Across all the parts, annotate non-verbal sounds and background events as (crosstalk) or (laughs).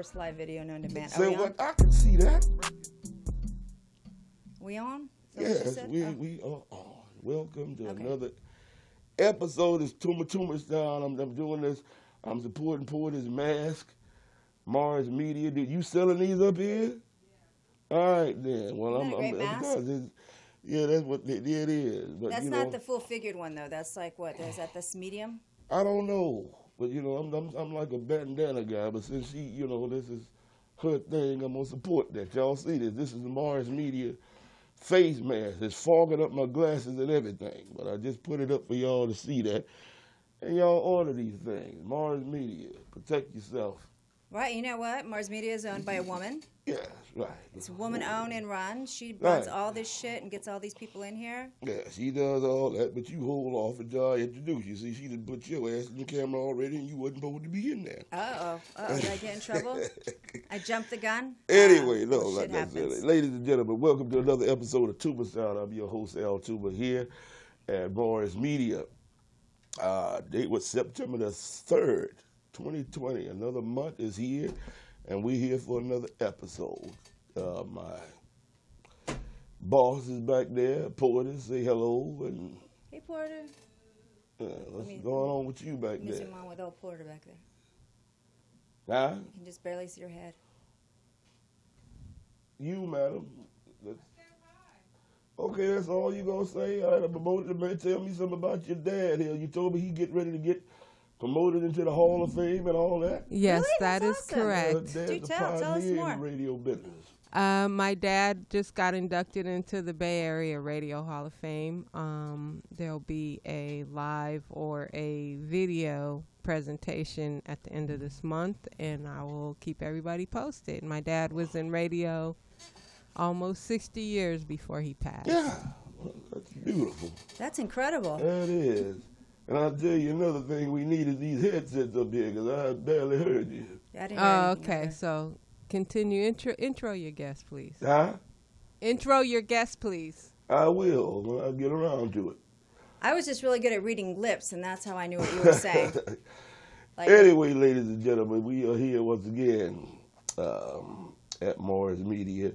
Worst live video known to man. Are Say we on? what? I can see that. We on? Is that what you Yes, we Oh. we are on. Welcome to Okay. another episode. It's Tuma Tuma's down. I'm, I'm doing this. I'm supporting Porter's mask. Mars Media. Did you selling these up here? All right then. Well, Isn't I'm, that a great I'm mask? it's, yeah, that's what it, it is. But That's not know, the full figured one though. That's like what? Is that this medium? I don't know, but you know, I'm, I'm I'm like a bandana guy. But since she, you know, this is her thing, I'm gonna support that. Y'all see this? This is the Mars Media face mask. It's fogging up my glasses and everything, but I just put it up for y'all to see that. And y'all order these things. Mars Media, protect yourself. Right. You know what? Mars Media is owned by a woman. Yes, right. It's woman owned and run. She runs Right. all this shit and gets all these people in here. Yeah, she does all that, but you hold off until I introduce you. See, she done put your ass in the camera already, and you wasn't supposed to be in there. Uh oh. Uh oh. Did I get in trouble? I jumped the gun. (laughs) Anyway, no, well, not shit necessarily. Ladies and gentlemen, welcome to another episode of Tuba Sound. I'm your host, Al Tuba, here at Morris Media. Uh, date was September the 3rd, 2020. Another month is here, and we're here for another episode. Uh, my boss is back there. Porter, say hello, and Hey Porter. uh, what's me- going on with you back there? zoom on with old Porter back there. Huh? You can just barely see your head. You, madam. Okay, that's all you gonna say. All right, I'm promoted. Man, tell me something about your dad here. You told me he get ready to get promoted into the Hall of Fame and all that. Yes, Really? that is awesome. Uh, correct. dad's Do a tell- tell us more. in radio business. Uh, my dad just got inducted into the Bay Area Radio Hall of Fame. Um, there'll be a live or a video presentation at the end of this month, and I will keep everybody posted. My dad was in radio almost 60 years before he passed. Yeah, well, that's beautiful. That's incredible. That is. And I'll tell you another thing. We needed these headsets up here because I barely heard you. I didn't Oh, anything okay. either. So continue. Intro, intro your guest, please. Huh? Intro your guest, please. I will when I get around to it. I was just really good at reading lips, and that's how I knew what you were saying. (laughs) Like, Anyway, ladies and gentlemen, we are here once again um, at Morris Media.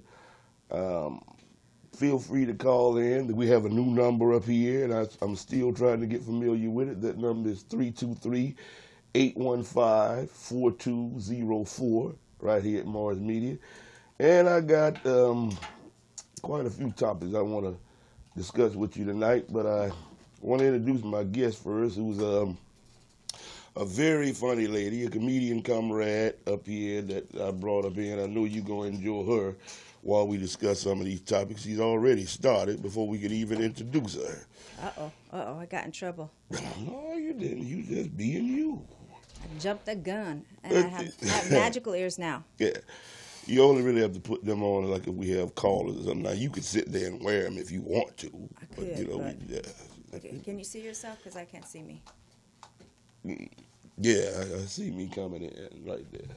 Um, feel free to call in. We have a new number up here, and I, I'm still trying to get familiar with it. That number is 323 815 4204, right here at Mars Media. And I got um, quite a few topics I want to discuss with you tonight, but I want to introduce my guest first, who's um, a very funny lady, a comedian comrade up here that I brought up in. I know you're going to enjoy her while we discuss some of these topics. She's already started before we could even introduce her. uh oh, uh oh, I got in trouble. (laughs) No, you didn't. You just being you. I jumped the gun, and I have, (laughs) I have magical ears now. Yeah. You only really have to put them on like if we have callers or something. Now you could sit there and wear them if you want to, I but you could, know, but- yeah, Okay, can you see yourself? Because I can't see me. yeah, I, I see me coming in right there.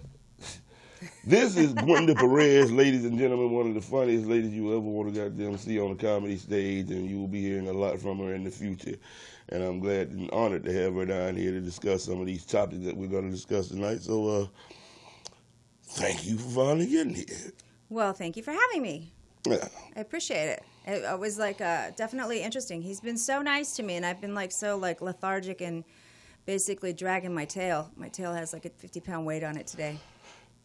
This is Gwenda Perez, ladies and gentlemen, one of the funniest ladies you ever want to goddamn see on the comedy stage, and you will be hearing a lot from her in the future. And I'm glad and honored to have her down here to discuss some of these topics that we're going to discuss tonight. So, uh, thank you for finally getting here. Well, thank you for having me. Yeah. I appreciate it. It, was like uh, definitely interesting. He's been so nice to me, and I've been like so like lethargic and basically dragging my tail. My tail has like a fifty pound weight on it today.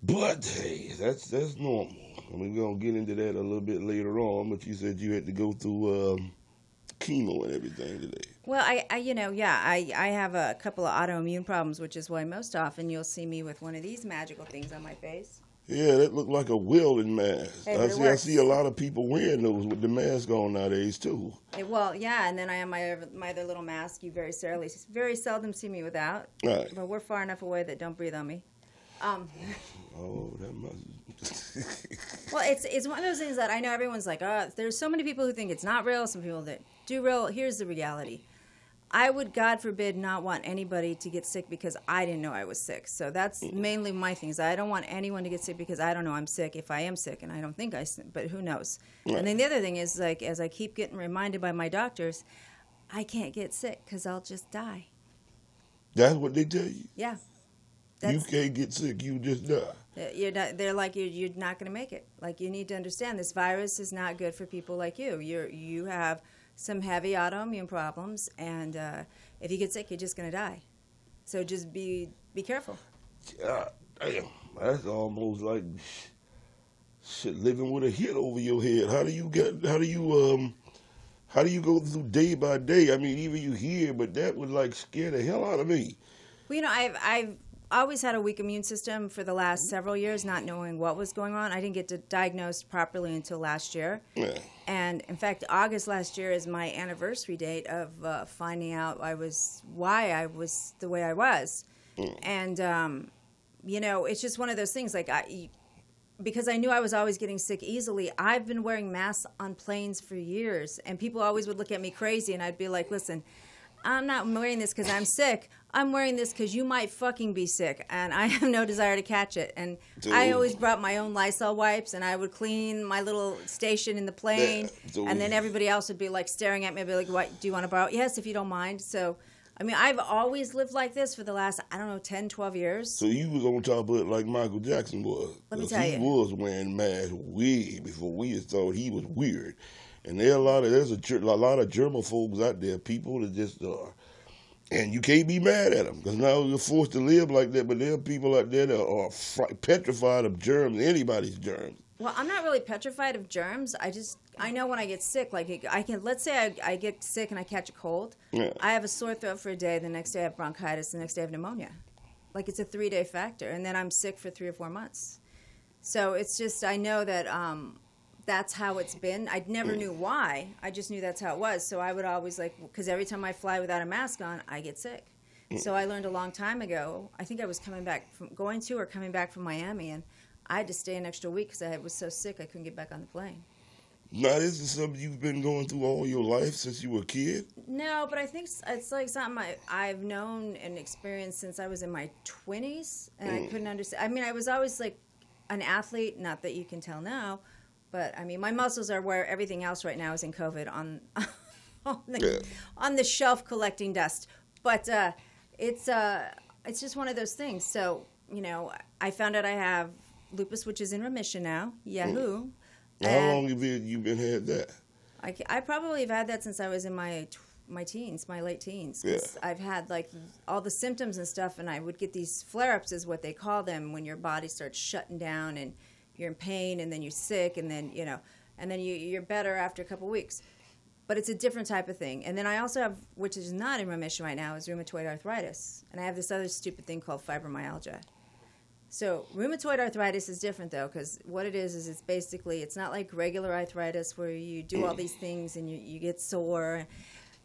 But hey, that's that's normal. And we're gonna get into that a little bit later on. But you said you had to go through um, chemo and everything today. Well, I, I you know yeah I I have a couple of autoimmune problems, which is why most often you'll see me with one of these magical things on my face. Yeah, that looked like a welding mask. Hey, I see. I see a lot of people wearing those with the mask on nowadays too. Eh, well, yeah, and then I have my other- my other little mask. You very rarely very seldom see me without, Right. but we're far enough away that don't breathe on me. Um, Oh, that must. Well, it's it's one of those things that I know everyone's like, oh, there's so many people who think it's not real, some people that do real. Here's the reality. I would, God forbid, not want anybody to get sick because I didn't know I was sick. So that's mainly my thing. Is I don't want anyone to get sick because I don't know I'm sick. If I am sick, and I don't think I, but who knows? And then the other thing is like, as I keep getting reminded by my doctors, I can't get sick because I'll just die. That's what they tell you. Yeah, you can't get sick. You just die. Uh, You're not, they're like you're, you're not going to make it. Like you need to understand this virus is not good for people like you. You're you have some heavy autoimmune problems, and uh, if you get sick, you're just going to die. So just be be careful. God damn, that's almost like shit living with a hit over your head. How do you get? How do you um? How do you go through day by day? I mean, even you hear, but that would like scare the hell out of me. Well, you know, I've I've always had a weak immune system for the last several years, not knowing what was going on. I didn't get to diagnosed properly until last year. Yeah. And in fact, August last year is my anniversary date of uh, finding out I was why I was the way I was. And um, you know, it's just one of those things. Like I, because I knew I was always getting sick easily. I've been wearing masks on planes for years, and people always would look at me crazy, and I'd be like, "Listen." I'm not wearing this because I'm sick. I'm wearing this because you might fucking be sick, and I (laughs) have no desire to catch it. And I always brought my own Lysol wipes, and I would clean my little station in the plane. Yeah, and then everybody else would be like staring at me, I'd be like, "What? Do you want to borrow?" Yes, if you don't mind. So, I mean, I've always lived like this for the last I don't know 10, 12 years. So you was on top of it like Michael Jackson was. Let me tell he you. was wearing masks way before we thought he was weird. And there are a lot of there's a, a lot of germaphobes out there, people that just are. And you can't be mad at them because now you're forced to live like that. But there are people out there that are petrified of germs, anybody's germs. Well, I'm not really petrified of germs. I just I know when I get sick, like I can. Let's say I, I get sick and I catch a cold. Yeah. I have a sore throat for a day. The next day I have bronchitis. The next day I have pneumonia. Like it's a three day factor, and then I'm sick for three or four months. So it's just I know that um, that's how it's been. I never mm. knew why. I just knew that's how it was. So I would always like because every time I fly without a mask on, I get sick. Mm. So I learned a long time ago. I think I was coming back from going to or coming back from Miami, and I had to stay an extra week because I was so sick I couldn't get back on the plane. Now, this is something you've been going through all your life since you were a kid. No, but I think it's like something I, I've known and experienced since I was in my 20s, and I mm. couldn't understand. I mean, I was always like an athlete, not that you can tell now, but I mean, my muscles are where everything else right now is in COVID on (laughs) on the, Yeah. on the shelf collecting dust. But uh, it's uh, it's just one of those things. So you know, I found out I have lupus, which is in remission now. Yahoo! How long have you, you been had that? I, I probably have had that since I was in my my teens, my late teens. Yeah. I've had like all the symptoms and stuff, and I would get these flare ups, is what they call them, when your body starts shutting down and you're in pain, and then you're sick, and then you know, and then you, you're better after a couple weeks. But it's a different type of thing. And then I also have, which is not in remission right now, is rheumatoid arthritis, and I have this other stupid thing called fibromyalgia. So rheumatoid arthritis is different though, because what it is is it's basically it's not like regular arthritis where you do all these things and you, you get sore.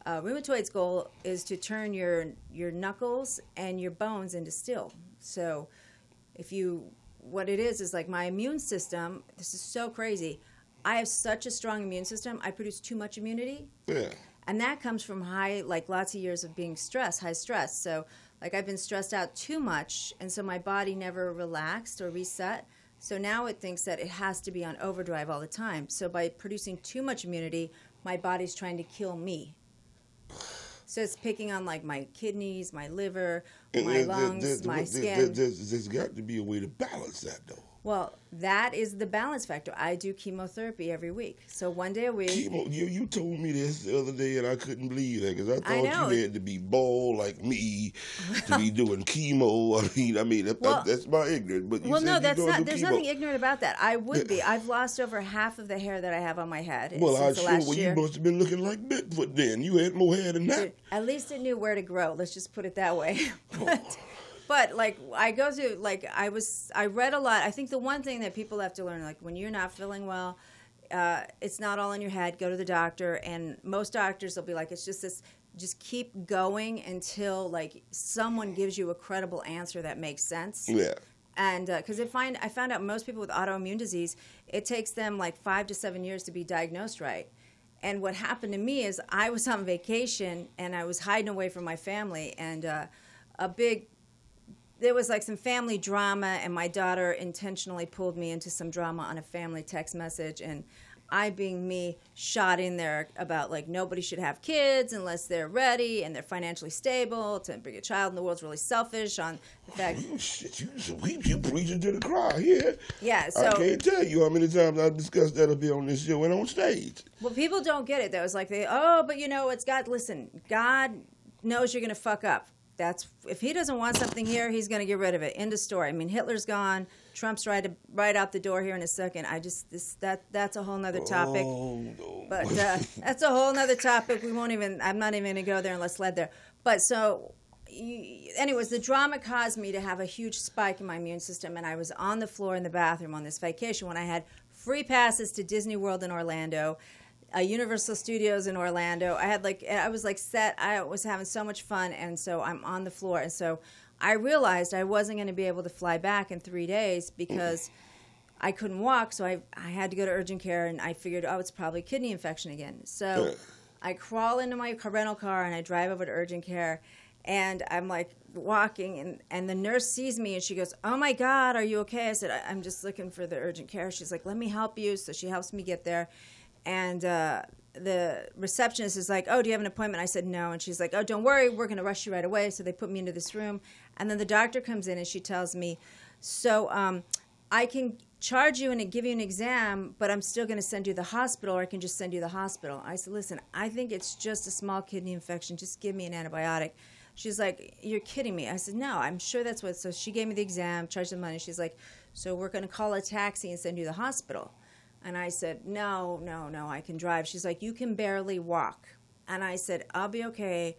Uh, rheumatoid's goal is to turn your your knuckles and your bones into steel. So if you what it is is like my immune system. This is so crazy. I have such a strong immune system. I produce too much immunity Yeah. and that comes from high like lots of years of being stressed high stress so like i've been stressed out too much and so my body never relaxed or reset so now it thinks that it has to be on overdrive all the time so by producing too much immunity my body's trying to kill me so it's picking on like my kidneys my liver my lungs my skin there's got to be a way to balance that, though. Well that is the balance factor i do chemotherapy every week so one day a week Chemo, you, you told me this the other day, and I couldn't believe that because I thought I you had to be bald like me to be (laughs) doing chemo. (laughs) I mean, I mean that, Well- that's my ignorance. But you well, no, that's don't There's chemo. nothing ignorant about that. I would be. I've lost over half of the hair that I have on my head Well, I sure. last Well, year. you must have been looking like Bigfoot then. You had more hair than that. At least it knew where to grow. Let's just put it that way. (laughs) Oh, but, but like I go to like I was I read a lot. I think the one thing that people have to learn like when you're not feeling well, uh, it's not all in your head. Go to the doctor, and most doctors will be like, it's just this. Just keep going until like someone gives you a credible answer that makes sense. Yeah. and because I find I found out most people with autoimmune disease, it takes them like five to seven years to be diagnosed right. And what happened to me is I was on vacation and I was hiding away from my family, and uh, a big there was like some family drama, and my daughter intentionally pulled me into some drama on a family text message, and I, being me, shot in there about like nobody should have kids unless they're ready and they're financially stable. To bring a child in the world's really selfish. On the fact You (laughs) shit, you you, you preaching to the crowd here. Yeah, so I can't tell you how many times I've discussed that up here on this show and on stage. Well, people don't get it though. It's like they, oh, but you know, it's God. Listen, God knows you're going to fuck up. That's if He doesn't want something here, He's going to get rid of it. End of story. I mean, Hitler's gone. Trump's right right out the door here in a second. I just this that that's a whole nother topic. Oh, no. But uh, that's a whole nother topic. We won't even. I'm not even going to go there unless led there. But so, anyways, the drama caused me to have a huge spike in my immune system, and I was on the floor in the bathroom on this vacation when I had free passes to Disney World in Orlando. Uh, Universal Studios in Orlando. I had like I was like set. I was having so much fun, and so I'm on the floor, and so I realized I wasn't going to be able to fly back in three days because I couldn't walk, so I I had to go to urgent care, and I figured, oh, it's probably kidney infection again. So I crawl into my rental car and I drive over to urgent care, and I'm like walking, and and the nurse sees me and she goes, oh my god, are you okay? I said, "I- I'm just looking for the urgent care. She's like, let me help you. So she helps me get there, and. Uh, the receptionist is like, "Oh, do you have an appointment?" I said, "No," and she's like, "Oh, don't worry, we're going to rush you right away." So they put me into this room, and then the doctor comes in and she tells me, "So um, I can charge you and give you an exam, but I'm still going to send you to the hospital, or I can just send you to the hospital." I said, "Listen, I think it's just a small kidney infection. Just give me an antibiotic." She's like, "You're kidding me." I said, "No, I'm sure that's what." So she gave me the exam, charged the money. She's like, "So we're going to call a taxi and send you to the hospital." And I said, No, no, no, I can drive. She's like, You can barely walk. And I said, I'll be okay.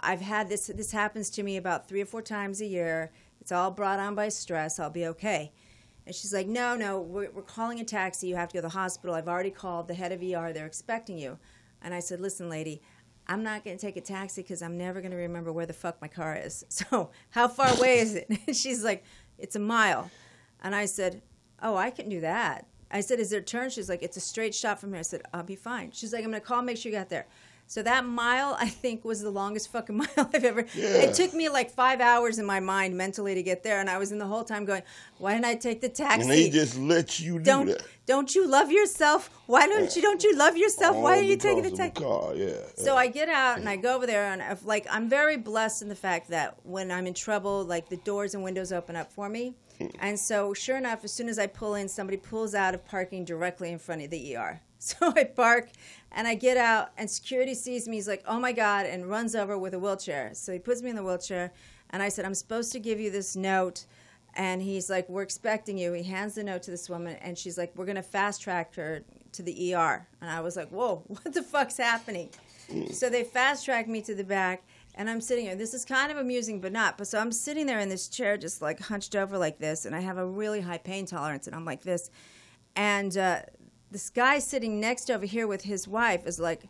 I've had this, this happens to me about three or four times a year. It's all brought on by stress. I'll be okay. And she's like, No, no, we're, we're calling a taxi. You have to go to the hospital. I've already called the head of ER. They're expecting you. And I said, Listen, lady, I'm not going to take a taxi because I'm never going to remember where the fuck my car is. (laughs) So, how far away is it? (laughs) she's like, It's a mile. And I said, Oh, I can do that. I said, Is there a turn? She's like, It's a straight shot from here. I said, I'll be fine. She's like, I'm to call, make sure you got there. So that mile, I think, was the longest fucking (laughs) mile I've ever. Yeah. It took me like five hours in my mind mentally to get there, and I was in the whole time going, "Why didn't I take the taxi?" And they just let you do don't that. don't you love yourself? Why don't you don't you love yourself? Why are you taking the taxi? car, yeah. So I get out and I go over there and I've, like I'm very blessed in the fact that when I'm in trouble, like the doors and windows open up for me. And so sure enough, as soon as I pull in, somebody pulls out of parking directly in front of the ER. (laughs) So I park and I get out and security sees me. He's like, "Oh my god!" and runs over with a wheelchair. So he puts me in the wheelchair and I said, "I'm supposed to give you this note." And he's like, "We're expecting you." He hands the note to this woman, and she's like, "We're gonna fast track her to the ER." And I was like, "Whoa, (laughs) what the fuck's happening?" So they fast tracked me to the back, and I'm sitting here. This is kind of amusing, but not. But so I'm sitting there in this chair, just like hunched over like this, and I have a really high pain tolerance, and I'm like this. And uh, this guy sitting next over here with his wife is like,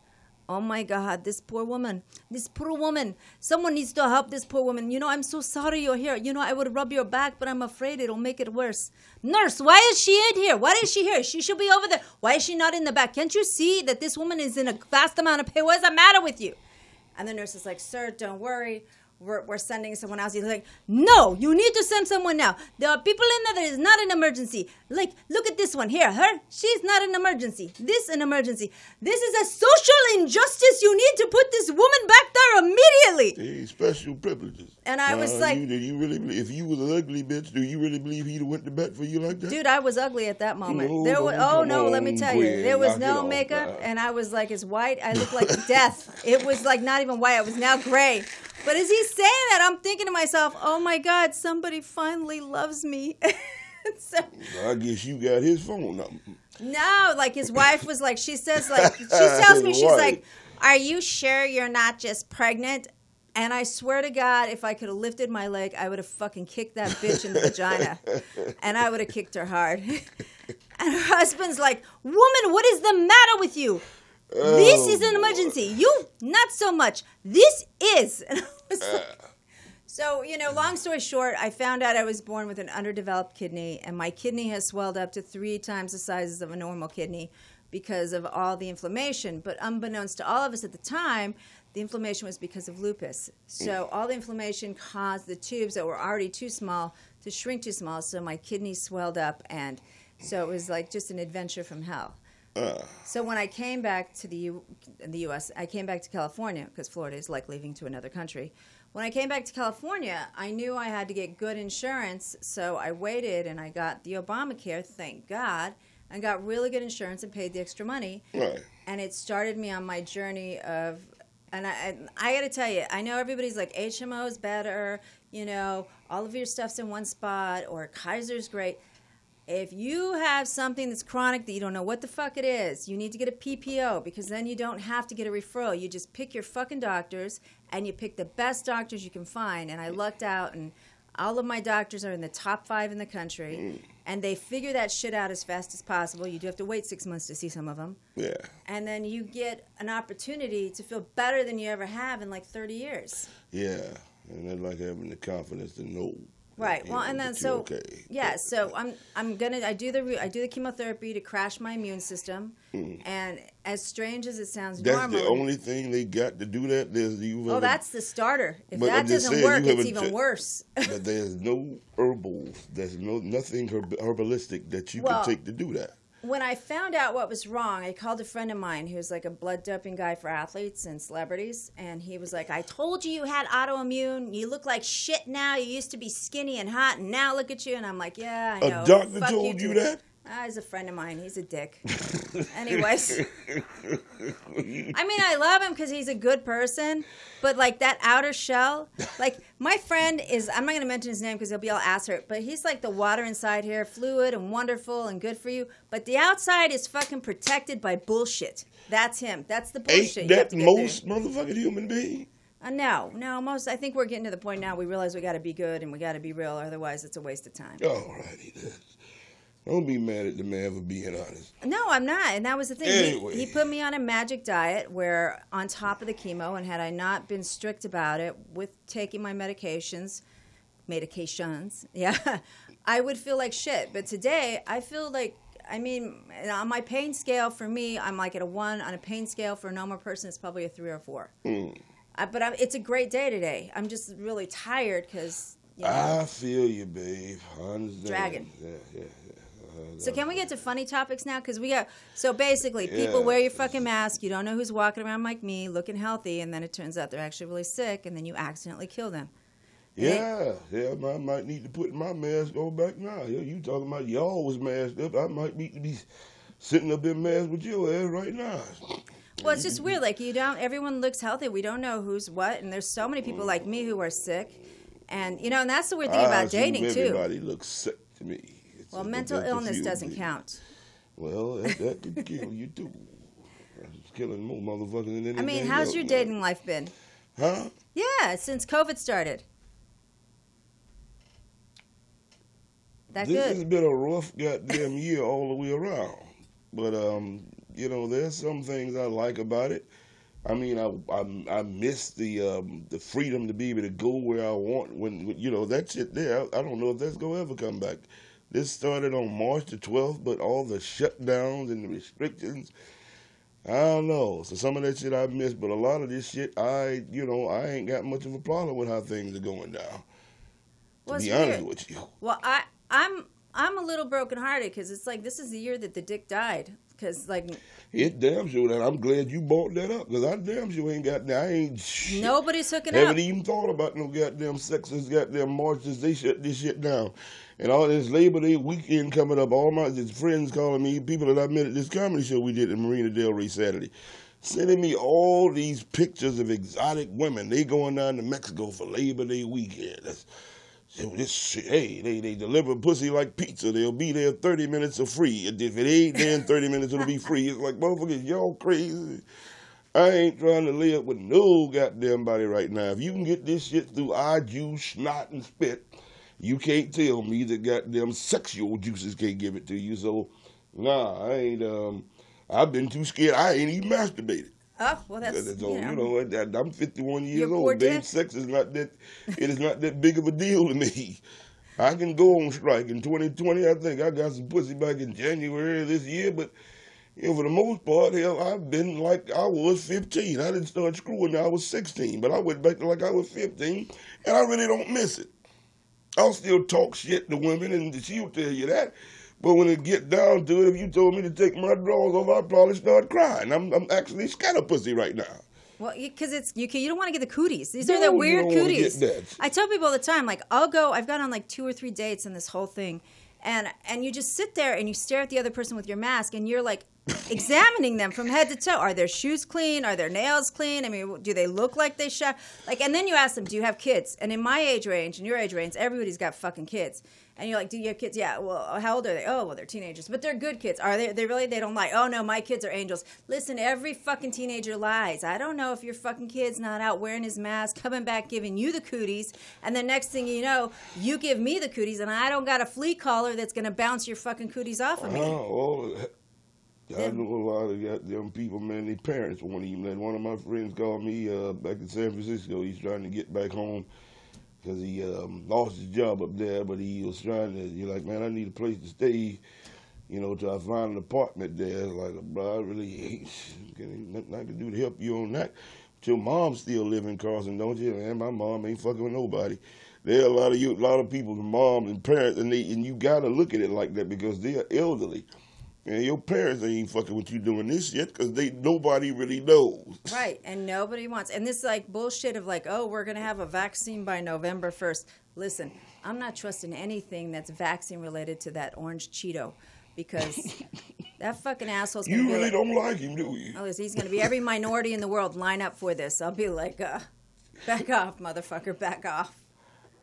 Oh my God, this poor woman, this poor woman. Someone needs to help this poor woman. You know, I'm so sorry you're here. You know, I would rub your back, but I'm afraid it'll make it worse. Nurse, why is she in here? Why is she here? She should be over there. Why is she not in the back? Can't you see that this woman is in a vast amount of pain? What's the matter with you? And the nurse is like, Sir, don't worry. We're, we're sending someone else. He's like, No, you need to send someone now. There are people in there that is not an emergency. Like, look at this one here. Her, she's not an emergency. This an emergency. This is a social injustice. You need to put this woman back there immediately. Hey, special privileges. And I was like- you, do you really if you was an ugly bitch, do you really believe he'd have went to bat for you like that? Dude, I was ugly at that moment. No, there was, oh no, let me tell you, there was no makeup, and I was like it's white. I looked like (laughs) death. It was like not even white. It was now gray. But as he's saying that, I'm thinking to myself, "Oh my God, somebody finally loves me." (laughs) so, I guess you got his phone number. no, like his wife was like, she says like, (laughs) she tells me she's wife. like, "Are you sure you're not just pregnant?" And I swear to God, if I could have lifted my leg, I would have fucking kicked that bitch in the vagina, (laughs) and I would have kicked her hard. And her husband's like, "Woman, what is the matter with you? This Oh, is an emergency. You not so much. This is." (laughs) And I was like, uh. so, you know, long story short, I found out I was born with an underdeveloped kidney, and my kidney has swelled up to three times the sizes of a normal kidney because of all the inflammation. But unbeknownst to all of us at the time, the inflammation was because of lupus. So, mm. all the inflammation caused the tubes that were already too small to shrink too small. So, my kidney swelled up, and so it was like just an adventure from hell. So when I came back to the U- the U.S., I came back to California because Florida is like leaving to another country. When I came back to California, I knew I had to get good insurance, so I waited and I got the Obamacare, thank God, and got really good insurance and paid the extra money. Right. And it started me on my journey of, and I, and I got to tell you, I know everybody's like HMO is better, you know, all of your stuff's in one spot, or Kaiser's great if you have something that's chronic that you don't know what the fuck it is, you need to get a PPO because then you don't have to get a referral. You just pick your fucking doctors and you pick the best doctors you can find. And I lucked out, and all of my doctors are in the top five in the country, mm. and they figure that shit out as fast as possible. You do have to wait six months to see some of them. Yeah. And then you get an opportunity to feel better than you ever have in like 30 years. Yeah. And that's like having the confidence to know. Right. Well, and then so okay. yeah, so I'm I'm gonna I do the re- I do the chemotherapy to crash my immune system, and as strange as it sounds, Mm. That's normal. the only thing they got to do that. There's you. oh, that's the starter. If that doesn't saying, work, it's even checked- worse. but there's no herbal. There's no nothing herb- herbalistic that you Well- can take to do that. When I found out what was wrong, I called a friend of mine who's like a blood doping guy for athletes and celebrities, and he was like, "I told you you had autoimmune. You look like shit now. You used to be skinny and hot, and now look at you." And I'm like, "Yeah, I A know." doctor Fuck told you too." that? Ah, he's a friend of mine. He's a dick. (laughs) Anyways, (laughs) I mean, I love him because he's a good person, but like that outer shell, like my friend is, I'm not going to mention his name because he'll be all ass hurt, but he's like the water inside here, fluid and wonderful and good for you, but the outside is fucking protected by bullshit. That's him. That's the bullshit. Ain't you have that to get most through. motherfucking human being? Uh, no, no, most. I think we're getting to the point now. We realize we got to be good and we got to be real. Otherwise, it's a waste of time. Alrighty then. Don't be mad at the man for being honest. No, I'm not. And that was the thing. Anyway. He, he put me on a magic diet where, on top of the chemo, and had I not been strict about it with taking my medications, medications, (laughs) yeah, I would feel like shit. But today, I feel like I mean, on my pain scale for me, I'm like at a one. On a pain scale for a normal person, it's probably a three or four. Mm. Uh, but I'm, it's a great day today. I'm just really tired because. You know, I feel you, babe. I understand. Dragon. Yeah, yeah, So can we get to funny topics now? Because we got so basically people Yeah. wear your fucking mask. You don't know who's walking around like me, looking healthy, and then it turns out they're actually really sick, and then you accidentally kill them. Yeah, yeah, I might need to put my mask on back now. Yeah, you talking about y'all was masked up. I might need to be sitting up in mask with your ass right now. Well, it's just weird. Like you don't. Everyone looks healthy. We don't know who's what, and there's so many people like me who are sick, and you know, and that's the weird thing I about dating too. Everybody looks sick to me. Well, just- mental illness doesn't me. count. Well, that, that could (laughs) kill you too. It's killing more motherfuckers than anything I mean, how's else your now. dating life been? Huh? Yeah, since COVID started. That this has been a rough goddamn year all the way around. But um, you know, there's some things I like about it. I mean, I I, I miss the um, the freedom to be able to go where I want when, when you know that shit there. I, I don't know if that's gonna ever come back. This started on March the 12th, but all the shutdowns and the restrictions, I don't know. So some of that shit I missed, but a lot of this shit, I you know, I ain't got much of a problem with how things are going down. Well, it's be honest with you. Well, I I'm I'm a little brokenhearted because it's like this is the year that the dick died. Because like It damn sure that I'm glad you brought that up because I damn sure ain't got I ain't shit. nobody's hooking Haven't up. even thought about no goddamn sexist goddamn marches. They shut this shit down. And all this Labor Day weekend coming up, all my friends calling me, people that I met at this comedy show we did in Marina Del Rey Saturday, sending me all these pictures of exotic women. They going down to Mexico for Labor Day weekend. That's, this shit, hey, they, they deliver pussy like pizza. They'll be there 30 minutes for free. If it ain't there in 30 minutes, it'll be free. It's like, motherfuckers, y'all crazy. I ain't trying to up with no goddamn body right now. If you can get this shit through eye juice, snot, and spit, you can't tell me that goddamn sexual juices can't give it to you. So, nah, I ain't, um, I've been too scared. I ain't even masturbated. Oh well, that's So, you know. you know, that- I'm 51 years old. Babe, dick. sex is not that, it is not that big of a deal to me. I can go on strike in 2020. I think I got some pussy back in January of this year, but you know, for the most part, hell, I've been like I was 15. I didn't start screwing I was 16, but I went back to like I was 15, and I really don't miss it. I'll still talk shit to women, and she'll tell you that. But when it get down to it, if you told me to take my drawers off, I'd probably start crying. I'm, I'm actually of pussy right now. Well, because it's you can you don't want to get the cooties. These No, are the weird cooties. I tell people all the time, like I'll go. I've gone on like two or three dates in this whole thing, and and you just sit there and you stare at the other person with your mask, and you're like (laughs) examining them from head to toe. Are their shoes clean? Are their nails clean? I mean, do they look like they shower? Like, and then you ask them, do you have kids? And in my age range, and your age range, everybody's got fucking kids. And you're like, do you have kids? Yeah. Well, how old are they? Oh, well, they're teenagers, but they're good kids. Are they? They really? They don't lie. Oh no, my kids are angels. Listen, every fucking teenager lies. I don't know if your fucking kid's not out wearing his mask, coming back giving you the cooties, and the next thing you know, you give me the cooties, and I don't got a flea collar that's gonna bounce your fucking cooties off of me. Oh, well, I know a lot of goddamn people, man. Their parents won't even let. One of my friends called me uh, back in San Francisco. He's trying to get back home because he um, lost his job up there, but he was trying to. You're like, man, I need a place to stay. You know, till I find an apartment there. Like, bro, I really ain't (laughs) ain't nothing I can do to help you on that. But your mom still live in Carson, don't you? Man, my mom ain't fucking with nobody. There are a lot of you, a lot of people's moms and parents, and they, and you gotta look at it like that because they are elderly. And your parents ain't fucking with you doing this shit because they nobody really knows. (laughs) Right, and nobody wants. And this like bullshit of like, oh, we're gonna have a vaccine by November first. Listen, I'm not trusting anything that's vaccine related to that orange Cheeto, because (laughs) that fucking asshole's gonna You be really like, don't like him, do you? oh, he's gonna be every minority in the world line up for this. I'll be like, uh, back off, motherfucker, back off.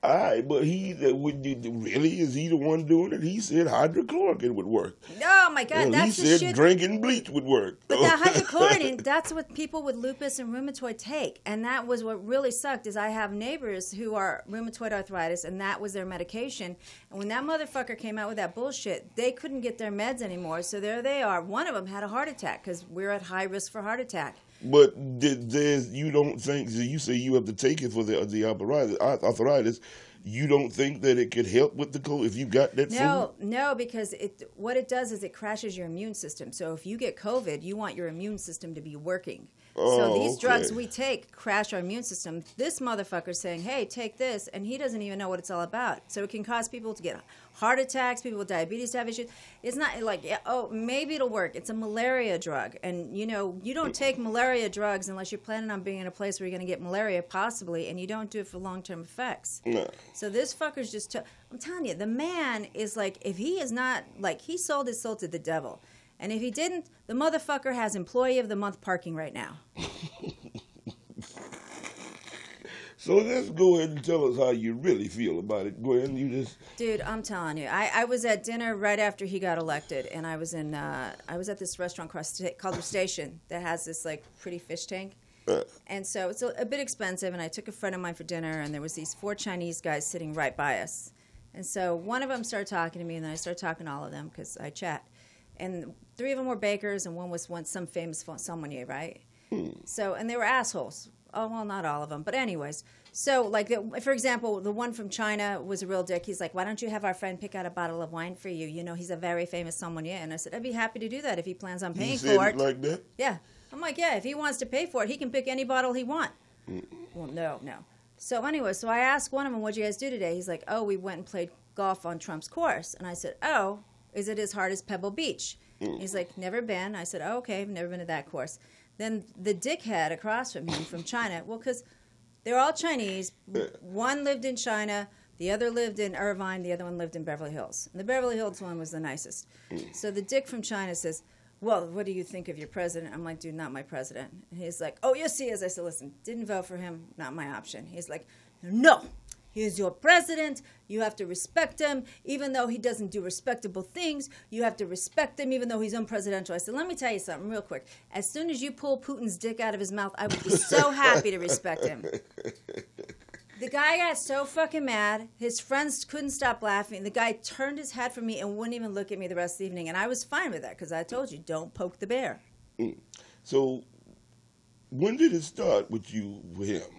All right, but he would really is he the one doing it? He said hydrochloroquine would work. Oh my god, he that's the said shit. drinking bleach would work. But that (laughs) hydrochloroquine, that's what people with lupus and rheumatoid take. And that was what really sucked is I have neighbors who are rheumatoid arthritis and that was their medication. And when that motherfucker came out with that bullshit, they couldn't get their meds anymore. So there they are. One of them had a heart attack because we're at high risk for heart attack. But there's you don't think you say you have to take it for the the arthritis, you don't think that it could help with the cold if you got that no, food? No, because it what it does is it crashes your immune system. So if you get COVID, you want your immune system to be working. Oh, so these okay. drugs we take crash our immune system. This motherfucker's saying, "Hey, take this," and he doesn't even know what it's all about. So it can cause people to get heart attacks, people with diabetes have issues. It's not like, oh, maybe it'll work. It's a malaria drug, and you know, you don't take malaria drugs unless you're planning on being in a place where you're going to get malaria, possibly, and you don't do it for long-term effects. No. So this fucker's just. T- I'm telling you, the man is like, if he is not like, he sold his soul to the devil. And if he didn't, the motherfucker has employee of the month parking right now. (laughs) so let's go ahead and tell us how you really feel about it, Gwen. You just Dude, I'm telling you, I, I was at dinner right after he got elected, and I was in uh, I was at this restaurant called the Station that has this like pretty fish tank, uh, and so it's a, a bit expensive. And I took a friend of mine for dinner, and there was these four Chinese guys sitting right by us, and so one of them started talking to me, and then I started talking to all of them because I chat, and three of them were bakers, and one was once some famous sommelier, right? So and they were assholes. Oh well, not all of them, but anyways. So like, the, for example, the one from China was a real dick. He's like, "Why don't you have our friend pick out a bottle of wine for you? You know, he's a very famous sommelier." And I said, "I'd be happy to do that if he plans on paying for it it." like that. Yeah. I'm like, yeah, if he wants to pay for it, he can pick any bottle he want. Well, no, no. So anyway, so I asked one of them, what'd you guys do today? He's like, oh, we went and played golf on Trump's course. And I said, oh, is it as hard as Pebble Beach? He's like, never been. I said, oh, okay, I've never been to that course. Then the dickhead across from him from China, well, because they're all Chinese. One lived in China, the other lived in Irvine, the other one lived in Beverly Hills. And the Beverly Hills one was the nicest. So the dick from China says, well, what do you think of your president? I'm like, dude, not my president. And he's like, oh, yes, he is. I said, listen, didn't vote for him, not my option. He's like, no, he is your president. You have to respect him, even though he doesn't do respectable things. You have to respect him, even though he's unpresidential. I said, let me tell you something real quick. As soon as you pull Putin's dick out of his mouth, I would be so (laughs) happy to respect him. The guy got so fucking mad. His friends couldn't stop laughing. The guy turned his head from me and wouldn't even look at me the rest of the evening. And I was fine with that because I told you, don't poke the bear. Mm. So when did it start with you with him?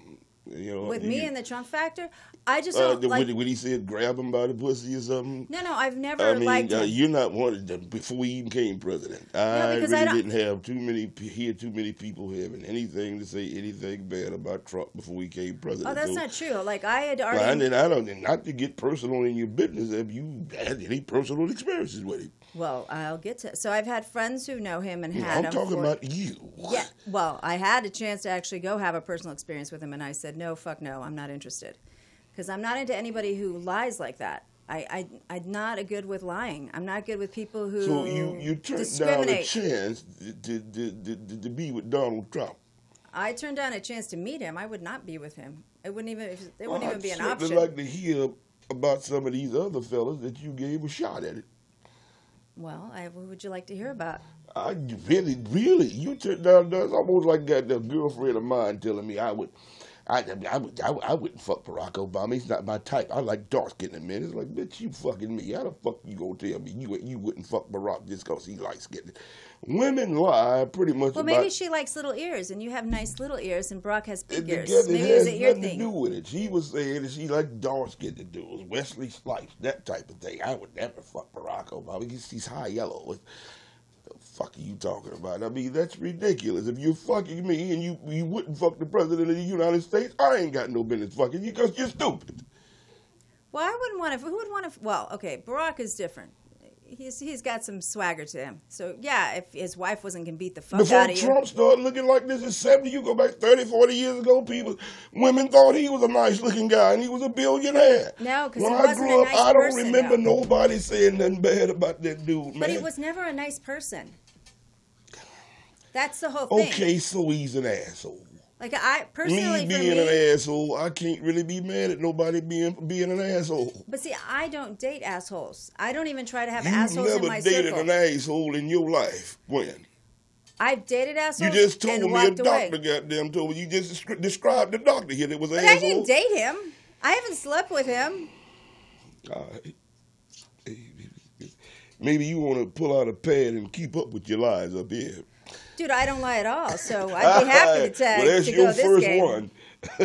You know, With you- me and the Trump factor, I just uh, like. when, he said grab him by the pussy or something. no, no, I've never I mean, liked uh, you're not one of them before he even became president. I really I didn't have too many hear too many people having anything to say anything bad about Trump before he became president. oh, that's So- not true. Like I had Well, already. and then I don't, not to get personal in your business, have you had any personal experiences with him? Well, I'll get to. So I've had friends who know him and know, had I'm him. talking for- about you. Yeah. Well, I had a chance to actually go have a personal experience with him, and I said, no, fuck no, I'm not interested. Because I'm not into anybody who lies like that. I, I, I'm not a good with lying. I'm not good with people who So you you turned down a chance to, to, to, to, to be with Donald Trump. I turned down a chance to meet him. I would not be with him. It wouldn't even. It wouldn't even be an option. I'd like to hear about some of these other fellas that you gave a shot at it. Well, I, what would you like to hear about? I really, really, you turned down. That's almost like that. A girlfriend of mine telling me I would, I, I would, I, would- I wouldn't fuck Barack Obama. He's not my type. I like dark skinned men. It's like, bitch, you fucking me. How the fuck you gonna tell me you you wouldn't fuck Barack just cause he likes skinned? Women lie pretty much Well, maybe she likes little ears, and you have nice little ears, and Barack has big ears. together, Maybe it has an ear nothing to do thing. with it. She was saying that she liked dark skinned dudes, Wesley Snipes, that type of thing. I would never fuck Barack Obama. He's, he's high yellow. The fuck are you talking about? I mean, that's ridiculous. If you're fucking me and you you wouldn't fuck the president of the United States, I ain't got no business fucking you because you're stupid. Well, I wouldn't want to. Who would want to? Well, okay, Barack is different. He's he's got some swagger to him. So yeah, if his wife wasn't gonna beat the fuck Before out of Trump started looking like this in 70, you go back 30, 40 years ago, people, women thought he was a nice looking guy and he was a billionaire. No, 'cause when he I grew up, nice I don't person, remember though. nobody saying nothing bad about that dude, man. but he was never a nice person. That's the whole thing. okay, so he's an asshole. Like I personally, me for being me, an asshole, I can't really be mad at nobody being being an asshole. but see, I don't date assholes. I don't even try to have You've assholes in never my dated an asshole in your life. When? I've dated assholes. You just told me a walked away. doctor goddamn told me. You just described the doctor here that was an But I didn't date him. I haven't slept with him. All right. Maybe you want to pull out a pad and keep up with your lies up here. Dude, I don't lie at all, so (laughs) I'd be happy to, tag, well, to your go this game. one. (laughs)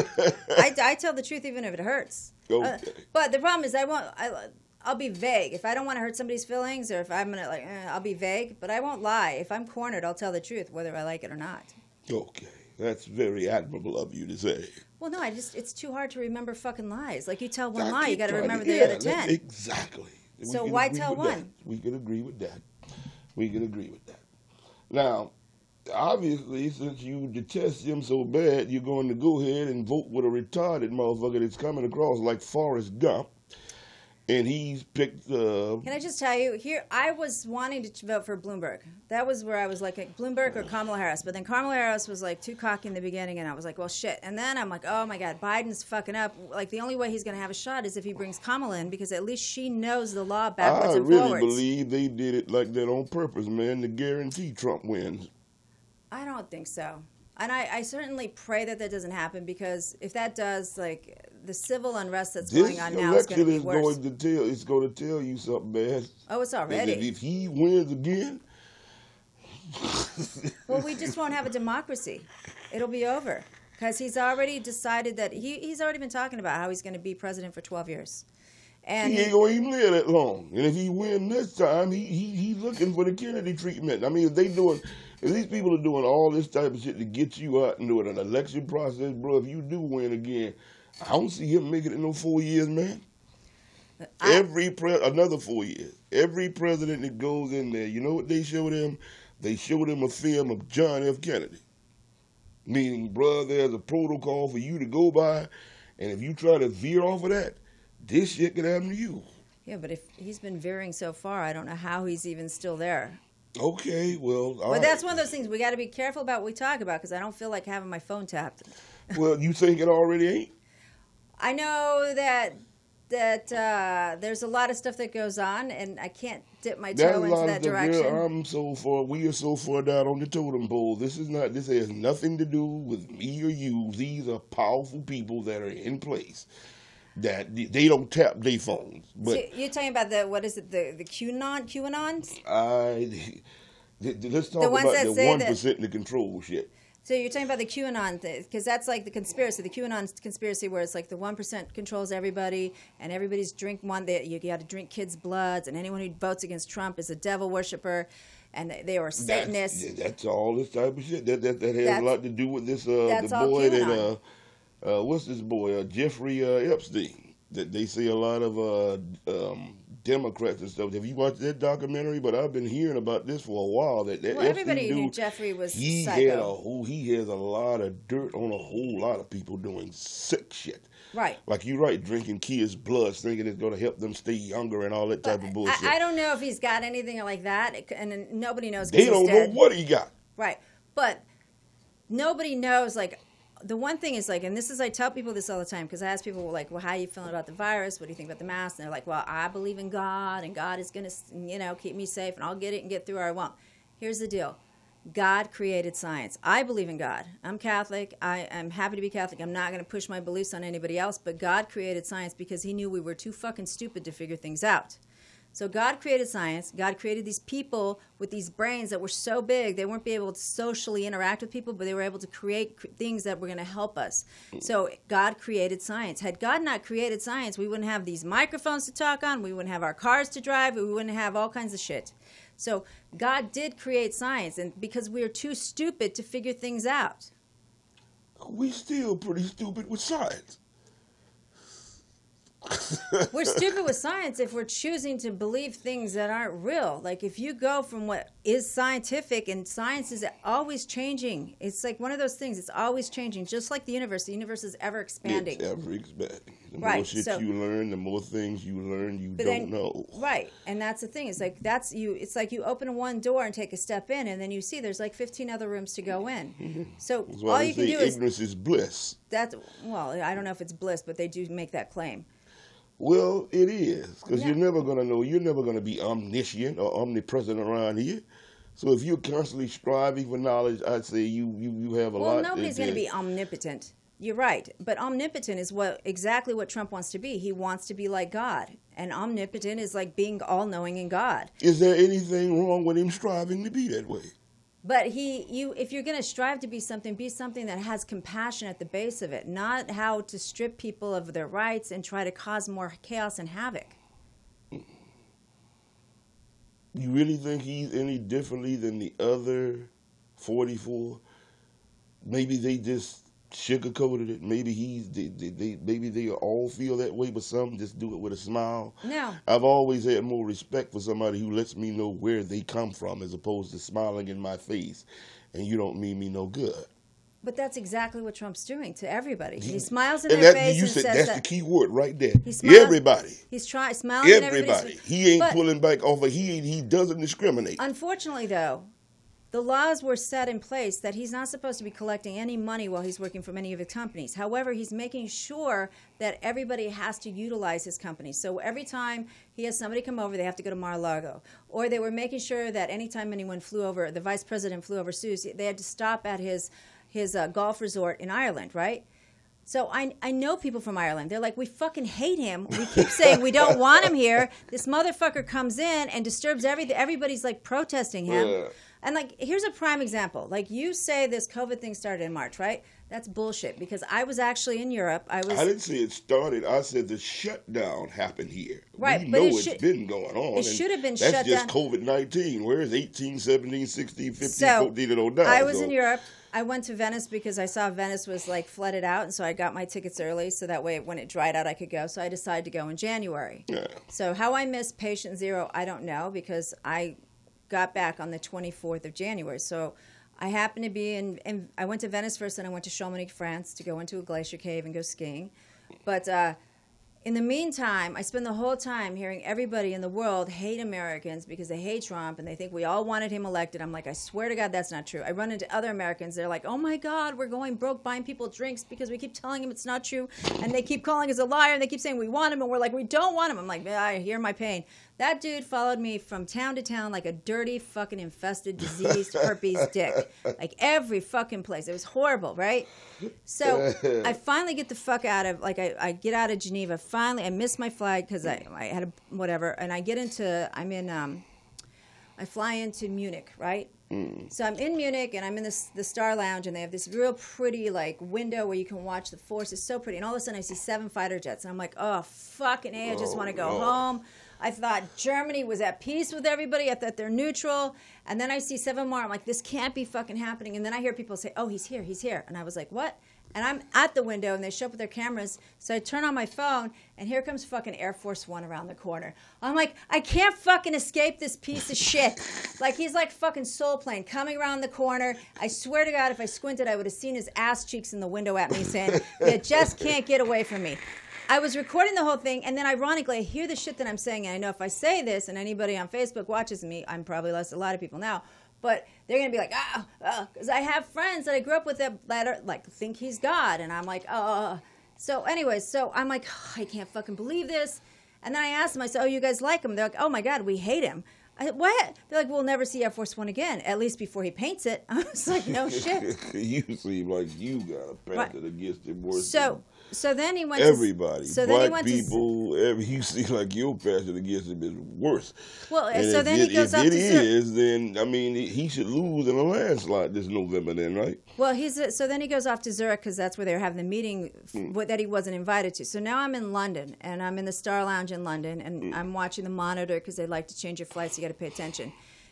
I, I (laughs) tell the truth even if it hurts. Uh, but the problem is I won't. I, I'll be vague if I don't want to hurt somebody's feelings, or if I'm gonna like, eh, I'll be vague. But I won't lie. If I'm cornered, I'll tell the truth, whether I like it or not. Okay, that's very admirable of you to say. Well, no, I just it's too hard to remember fucking lies. Like you tell one I lie, you got to remember to- the yeah, other ten. Exactly. So why tell with that. one? We can agree with that. We can agree with that. Now, obviously, since you detest him so bad, you're going to go ahead and vote with a retarded motherfucker that's coming across like Forrest Gump, and he's picked. Uh, Can I just tell you here? I was wanting to vote for Bloomberg. That was where I was like Bloomberg or Kamala Harris. But then Kamala Harris was like too cocky in the beginning, and I was like, well, shit. And then I'm like, oh my god, Biden's fucking up. Like the only way he's going to have a shot is if he brings Kamala in because at least she knows the law backwards I and really forwards. believe they did it like that on purpose, man, to guarantee Trump wins. I don't think so. And I, I certainly pray that that doesn't happen because if that does, like the civil unrest that's This going on now is going to be is worse. going to tell. It's going to tell you something, man. oh, it's That already. If he wins again, (laughs) Well, we just won't have a democracy. It'll be over because he's already decided that he, he's already been talking about how he's going to be president for 12 years. And he ain't gonna even live that long. And if he win this time, he he he's looking for the Kennedy treatment. I mean, if they doing, these people are doing all this type of shit to get you out and doing an election process, bro. If you do win again, I don't see him making it in no four years, man. I- Every pre- another four years. Every president that goes in there, you know what they show them? They show them a film of John F. Kennedy. Meaning, bro, there's a protocol for you to go by, and if you try to veer off of that, this shit could happen to you. yeah, but if he's been veering so far, I don't know how he's even still there. Okay, well, But that's one of those things we got to be careful about what we talk about because I don't feel like having my phone tapped. (laughs) well, you think it already ain't? I know that that uh, there's a lot of stuff that goes on, and I can't dip my toe into that direction. Yeah, I'm so far. We are so far down on the totem pole. This is not. This has nothing to do with me or you. These are powerful people that are in place. That they don't tap their phones, but So you're talking about the what is it the the QAnon QAnons? I. Let's talk ones about that the one percent in the control shit. So you're talking about the QAnon thing, because that's like the conspiracy, the QAnon conspiracy, where it's like the one percent controls everybody, and everybody's drink one. They, you got to drink kids' bloods, and anyone who votes against Trump is a devil worshiper, and they, they are Satanists. That's, that's all this type of shit. That that, that has That's- a lot to do with this. Uh, that's the all boy that uh, uh, what's this boy? Uh, Jeffrey uh, Epstein. That they say a lot of uh, um, Democrats and stuff. Have you watched that documentary? But I've been hearing about this for a while. That that well, everybody knew Jeffrey was he psycho. had a whole. He has a lot of dirt on a whole lot of people doing sick shit. right. Like you're right, drinking kids' blood, thinking it's going to help them stay younger and all that type of bullshit. I, I don't know if he's got anything like that, and nobody knows. they don't know what he got. Right. But nobody knows like the one thing is like and this is I tell people this all the time because I ask people like, "Well, how are you feeling about the virus? What do you think about the mask?" And they're like, "Well, I believe in God and God is to, you know, keep me safe and I'll get it and get through or I won't." Here's the deal. God created science. I believe in God. I'm Catholic. I am happy to be Catholic. I'm not going to push my beliefs on anybody else, but God created science because he knew we were too fucking stupid to figure things out. So God created science. God created these people with these brains that were so big they weren't be able to socially interact with people, but they were able to create cr- things that were going to help us. So God created science. Had God not created science, we wouldn't have these microphones to talk on. We wouldn't have our cars to drive. We wouldn't have all kinds of shit. So God did create science, and because we are too stupid to figure things out. We still pretty stupid with science. We're (laughs) stupid with science if we're choosing to believe things that aren't real. Like if you go from what is scientific and science is always changing. It's like one of those things. It's always changing, just like the universe. The universe is ever expanding. It's ever expanding. The more Right, shit so- you learn, the more things you learn you don't then- know. Right, and that's the thing. It's like that's you. It's like you open one door and take a step in, and then you see there's like 15 other rooms to go in. So all you can do is ignorance is bliss. that's well. I don't know if it's bliss, but they do make that claim. Well, it is because No. you're never gonna know. You're never gonna be omniscient or omnipresent around here. So if you're constantly striving for knowledge, I'd say you you, you have a Well, lot. Well, nobody's going to be omnipotent. You're right, but omnipotent is what exactly what Trump wants to be. He wants to be like God, and omnipotent is like being all-knowing in God. Is there anything wrong with him striving to be that way? But he, you, if you're going to strive to be something, be something that has compassion at the base of it, not how to strip people of their rights and try to cause more chaos and havoc. You really think he's any differently than the other 44? Maybe they just sugarcoated it. Maybe he's they, they, they maybe they all feel that way, but some just do it with a smile. No. I've always had more respect for somebody who lets me know where they come from, as opposed to smiling in my face, and you don't mean me no good. But that's exactly what Trump's doing to everybody. He smiles in and their that, face you and said says that's that the key word right there. He smiles- Everybody. he's trying smiling in Everybody. He ain't pulling back off of he he doesn't discriminate. Unfortunately, though, the laws were set in place that he's not supposed to be collecting any money while he's working for any of his companies. However, he's making sure that everybody has to utilize his company. So every time he has somebody come over, they have to go to Mar-a-Lago. Or they were making sure that anytime anyone flew over, the vice president flew over overseas, they had to stop at his his uh, golf resort in Ireland, right? So I, I know people from Ireland. They're like, we fucking hate him. We keep saying we don't want him here. This motherfucker comes in and disturbs everything. Everybody's like protesting him. Yeah. And like, here's a prime example. Like you say, this COVID thing started in March, right? That's bullshit. Because I was actually in Europe. I was. I didn't say it started. I said the shutdown happened here. Right, we but know it it's should- been going on. it should have been that's just. COVID 19. Where's 18, 17, 16, 15, so 14, and 09? I was So- in Europe. I went to Venice because I saw Venice was like flooded out, and so I got my tickets early, so that way when it dried out, I could go. So I decided to go in January. Yeah. So how I missed patient zero, I don't know because I got back on the 24th of January. So I happened to be in, in I went to Venice first, and I went to Chamonix, France, to go into a glacier cave and go skiing. But uh, in the meantime, I spend the whole time hearing everybody in the world hate Americans because they hate Trump and they think we all wanted him elected. I'm like, I swear to God, that's not true. I run into other Americans. They're like, oh my God, we're going broke buying people drinks because we keep telling him it's not true. And they keep calling us a liar and they keep saying we want him. And we're like, we don't want him. I'm like, I hear my pain. That dude followed me from town to town like a dirty, fucking infested, diseased (laughs) herpes dick. Like every fucking place. It was horrible, right? So I (laughs) finally get the fuck out of like I, I get out of Geneva. Finally, I missed my flight because I, I had a whatever, and I get into I'm in um, I fly into Munich, right? So I'm in Munich and I'm in this the Star Lounge and they have this real pretty like window where you can watch the force. It's so pretty, and all of a sudden I see seven fighter jets and I'm like, oh fucking a, I just Oh, want to go Lord. home. I thought Germany was at peace with everybody. I thought they're neutral. And then I see seven more. I'm like, this can't be fucking happening. And then I hear people say, oh, he's here, he's here. And I was like, what? And I'm at the window and they show up with their cameras. So I turn on my phone and here comes fucking Air Force One around the corner. I'm like, I can't fucking escape this piece of shit. like he's like fucking soul plane coming around the corner. I swear to God, if I squinted, I would have seen his ass cheeks in the window at me saying, You just can't get away from me. I was recording the whole thing, and then ironically, I hear the shit that I'm saying, and I know if I say this, and anybody on Facebook watches me, I'm probably less a lot of people now, but they're gonna be like, ah, ah because I have friends that I grew up with that, that are, like think he's God, and I'm like, oh. So, anyway, so I'm like, I can't fucking believe this, and then I asked them, I said, oh, you guys like him? They're like, oh my god, we hate him. I, what? They're like, we'll never see Air Force One again, at least before he paints it. (laughs) I was like, no shit. (laughs) you seem like you got a Right. pattern against it more So, so then he went. than to- everybody. so then he Black went to- every, you seem like your passion against him is worse. Well, And so if then it, he goes if up it to Zurich. is, then I mean, he should lose in a landslide this November, then, right? Well, he's so then he goes off to Zurich because that's where they were having the meeting f- what- that he wasn't invited to. So now I'm in London and I'm in the Star Lounge in London and Hmm. I'm watching the monitor because they like to change your flights. You got to pay attention.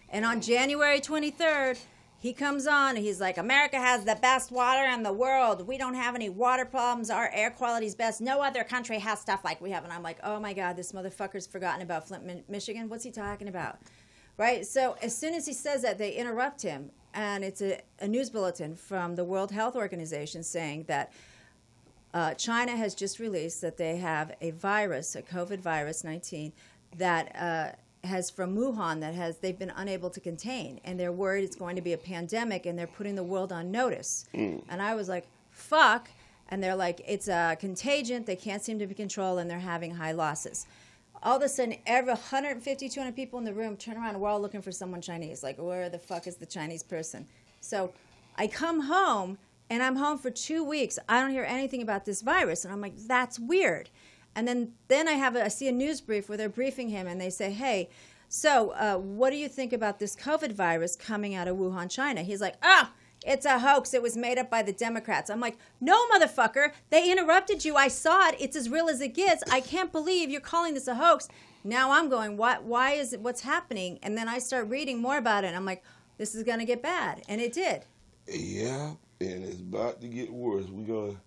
And on January 23rd, he comes on and he's like, "America has the best water in the world. We don't have any water problems. Our air quality's best. No other country has stuff like we have." And I'm like, "Oh my God, this motherfucker's forgotten about Flint, Michigan. What's he talking about?" right? So as soon as he says that, they interrupt him, and it's a, a news bulletin from the World Health Organization saying that uh, China has just released that they have a virus, a COVID virus 19, that uh, has from Wuhan that has they've been unable to contain, and they're worried it's going to be a pandemic, and they're putting the world on notice. Mm. And I was like, "Fuck!" And they're like, "It's a contagion. They can't seem to be controlled, and they're having high losses." all of a sudden, every 150, 200 people in the room turn around and we're all looking for someone Chinese. Like, where the fuck is the Chinese person? So I come home and I'm home for two weeks. I don't hear anything about this virus. And I'm like, that's weird. And then, then I have a, I see a news brief where they're briefing him and they say, hey, So, uh, what do you think about this COVID virus coming out of Wuhan, China? He's like, ah, it's a hoax. It was made up by the Democrats. I'm like, no, motherfucker. They interrupted you. I saw it. It's as real as it gets. I can't believe you're calling this a hoax. Now I'm going, what? Why is it? What's happening? And then I start reading more about it. And I'm like, this is going to get bad, and it did. Yeah, and it's about to get worse. We're gonna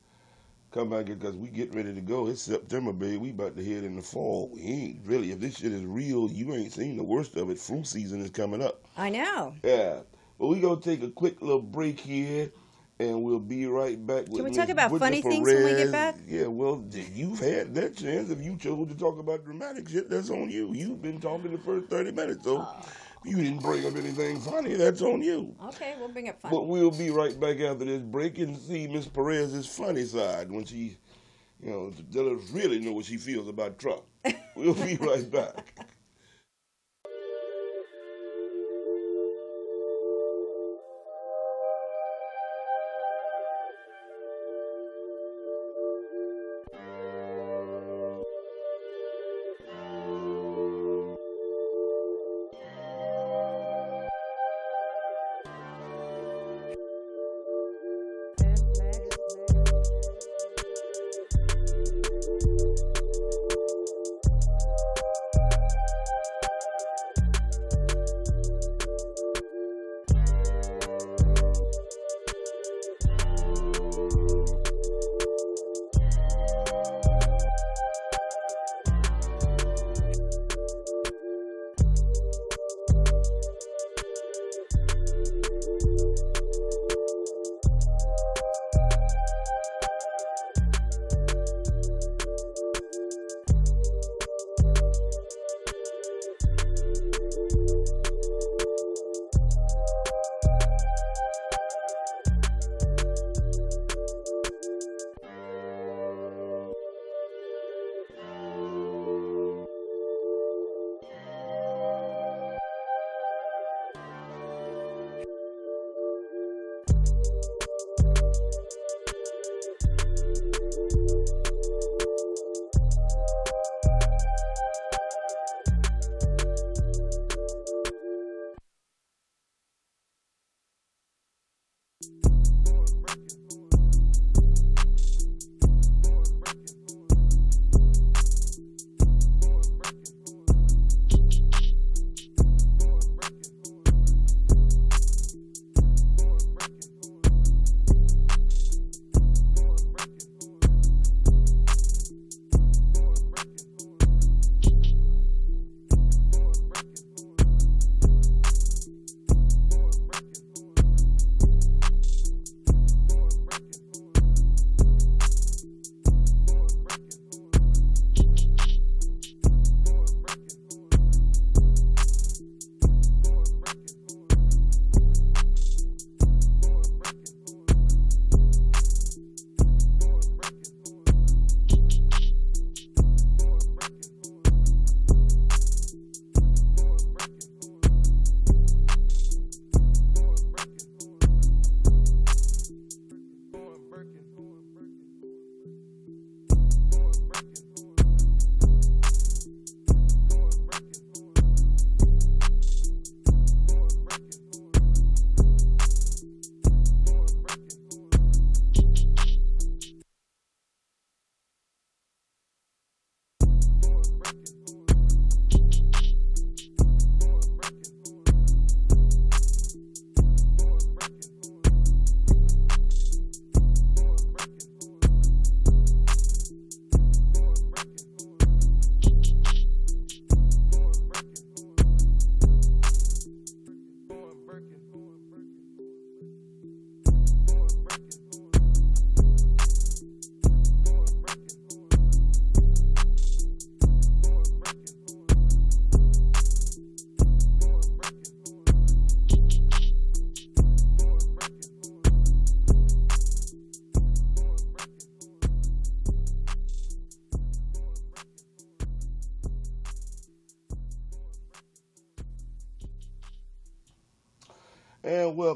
come back because we get ready to go. It's September, baby. We about to head in the fall. We ain't really. If this shit is real, you ain't seen the worst of it. Flu season is coming up. I know. Yeah, but we gonna take a quick little break here. And we'll be right back. With Can we talk about Whitney funny things when we get back? Yeah, well, you've had that chance. If you chose to talk about dramatic shit, that's on you. You've been talking the first thirty minutes, so Oh. You didn't bring up anything funny. That's on you. Okay, we'll bring up funny. But we'll be right back after this break and see Miss Perez's funny side when she, you know, let us really know what she feels about Trump. (laughs) We'll be right back.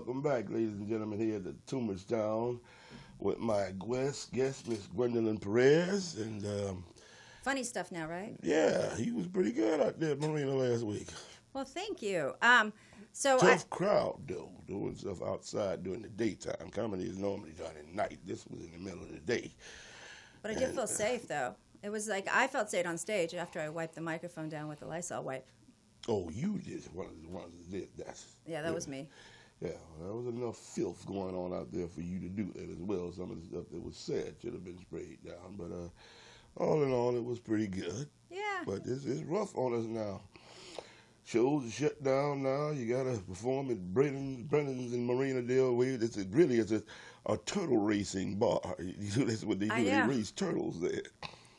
Welcome back, ladies and gentlemen, here to Town with my guest, guest Miss Gwendolyn Perez. And um, Funny stuff now, right? yeah, he was pretty good out there at Marina last week. Well, thank you. Um, so I, Tough crowd though, doing stuff outside during the daytime. Comedy is normally done at night. This was in the middle of the day. but I did feel safe though. It was like I felt safe on stage after I wiped the microphone down with the Lysol wipe. Oh, you did one of the ones that did that. Yeah, that was me. Yeah, there was enough filth going on out there for you to do that as well. Some of the stuff that was said should have been sprayed down, but uh, all in all, it was pretty good. Yeah. But it's, it's rough on us now. Shows are shut down now. You got to perform at Brennan's, Brennan's in Marina Del Rey. It's a, really it's a, a turtle racing bar. You (laughs) know, that's what they do. They race turtles there.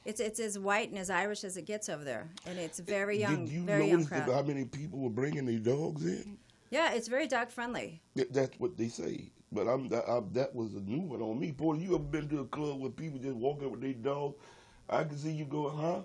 It's it's as white and as Irish as it gets over there, and it's very young, Did you very notice that crowd. how many people were bringing their dogs in? Yeah, it's very dog friendly. That's what they say. But I'm that, I, that was a new one on me. Boy, you ever been to a club where people just walk up with their dog? I can see you going, huh?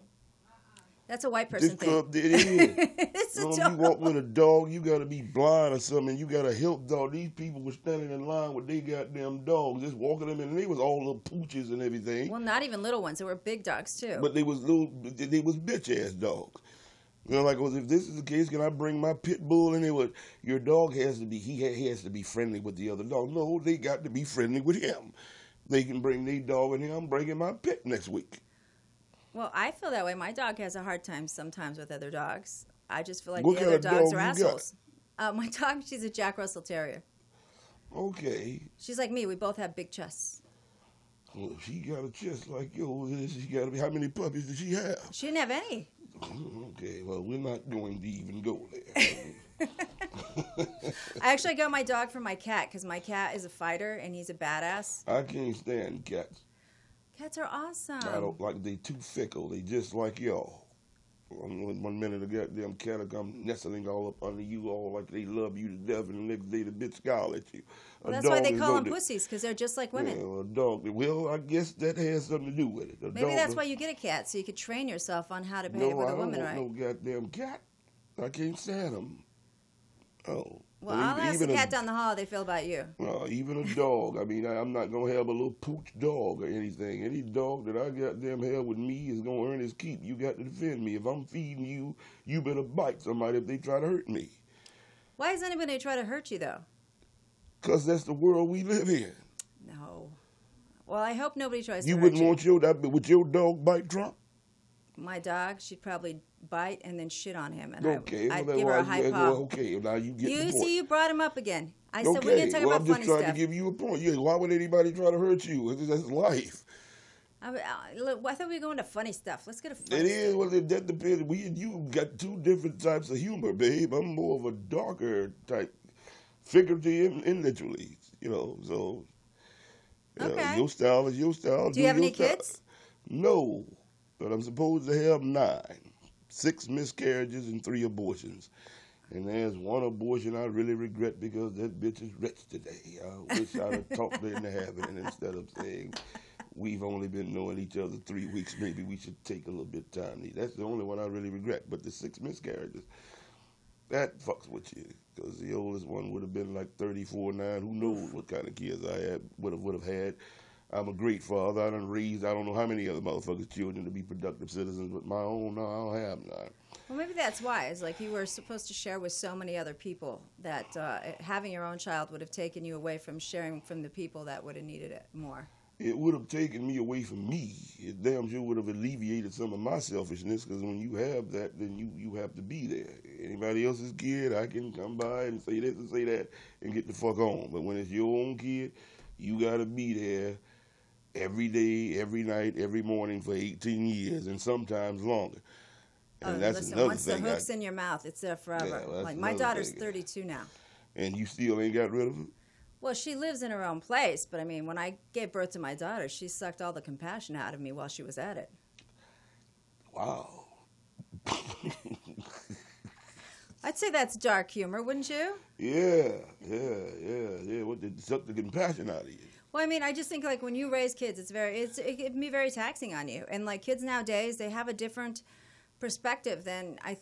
That's a white person This thing. club did it. (laughs) it's You a know, dog. you walk with a dog, you gotta be blind or something. You gotta help dog. These people were standing in line with their goddamn dogs, just walking them in, and they was all little pooches and everything. Well, not even little ones. There were big dogs too. But they was little, they was bitch ass dogs. You know, like, well, if this is the case, can I bring my pit bull in? Was your dog has to be he, ha- he has to be friendly with the other dog. No, they got to be friendly with him. They can bring their dog in here. I'm bringing my pit next week. well, I feel that way. My dog has a hard time sometimes with other dogs. I just feel like What the other dogs dog are assholes. Uh, my (laughs) dog, she's a Jack Russell Terrier. Okay, She's like me. We both have big chests. well, if she got a chest like yours. She got to be. How many puppies did she have? She didn't have any. Mm, okay, well, we're not going to even go there. (laughs) I actually got my dog from my cat because my cat is a fighter and he's a badass. I can't stand cats. Cats are awesome. I don't like they too fickle. They just like y'all. One, one minute a goddamn cat will come nestling all up under you, all like they love you to death, and the next day the bitch scowl at you. Well, that's why they call them pussies because they're just like women. Yeah, a dog. Well, I guess that has something to do with it. A Maybe that's why you get a cat so you could train yourself on how to behave No, with I a don't woman, want right? no goddamn cat. I can't stand them. Oh. Well, I'll ask the even a- cat down the hall how they feel about you. Uh, even a dog. I mean, I, I'm not gonna have a little pooch dog or anything. Any dog that I goddamn have with me is gonna earn his keep. You got to defend me. If I'm feeding you, you better bite somebody if they try to hurt me. Why is anybody try to hurt you though? Cause that's the world we live in. No. Well, I hope nobody tries You to hurt wouldn't you. want your that would your dog bite Trump? My dog, she'd probably bite and then shit on him, and Okay, I, I'd well, give her a well, high well, paw. okay, now you get You the point. see, you brought him up again. I said we're okay, gonna talk well, about I'm just funny trying stuff. to give you a point. Yeah, why would anybody try to hurt you? That's life. I, I, uh, look, I thought we were going to funny stuff. Let's get a funny It is. Well, it, that depends. We and you got two different types of humor, babe. I'm more of a darker type, figuratively and, and literally. You know, so. Okay. your style is your style. Do you have any style. kids? No, but I'm supposed to have nine, six miscarriages and three abortions. And there's one abortion I really regret because that bitch is rich today. I wish I'd have talked her into having it instead of saying we've only been knowing each other three weeks. Maybe we should take a little bit of time. That's the only one I really regret. But the six miscarriages, that fucks with you because the oldest one would have been like 34, 9. Who knows what kind of kids I had would have would have had. I'm a great father. I done raised I don't know how many other motherfuckers' children to be productive citizens, but my own, no, I don't have none. Well, maybe that's why. It's like you were supposed to share with so many other people that uh, having your own child would have taken you away from sharing from the people that would have needed it more. It would have taken me away from me. It damn sure would have alleviated some of my selfishness because when you have that, then you, you have to be there. Anybody else's kid, I can come by and say this and say that and get the fuck on. But when it's your own kid, you got to be there every day, every night, every morning for 18 years and sometimes longer. And oh, that's listen, another once thing. the I- hook's in your mouth, it's there forever. Yeah, like my daughter's thing. 32 now. and you still ain't got rid of it? Well, she lives in her own place, but I mean, when I gave birth to my daughter, she sucked all the compassion out of me while she was at it. Wow. (laughs) I'd say that's dark humor, wouldn't you? Yeah, yeah, yeah, yeah. What did suck the compassion out of you? Well, I mean, I just think like when you raise kids, it's very it's it can be very taxing on you. And like kids nowadays, they have a different perspective than I.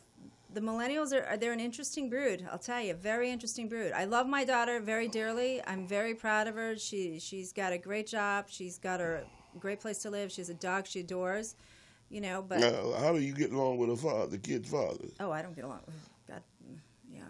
The millennials are they're an interesting brood. I'll tell you, very interesting brood. I love my daughter very dearly. I'm very proud of her. She she's got a great job. She's got her great place to live. She has a dog she adores. You know, but Now, how do you get along with a father, the kid's father? oh, I don't get along. God,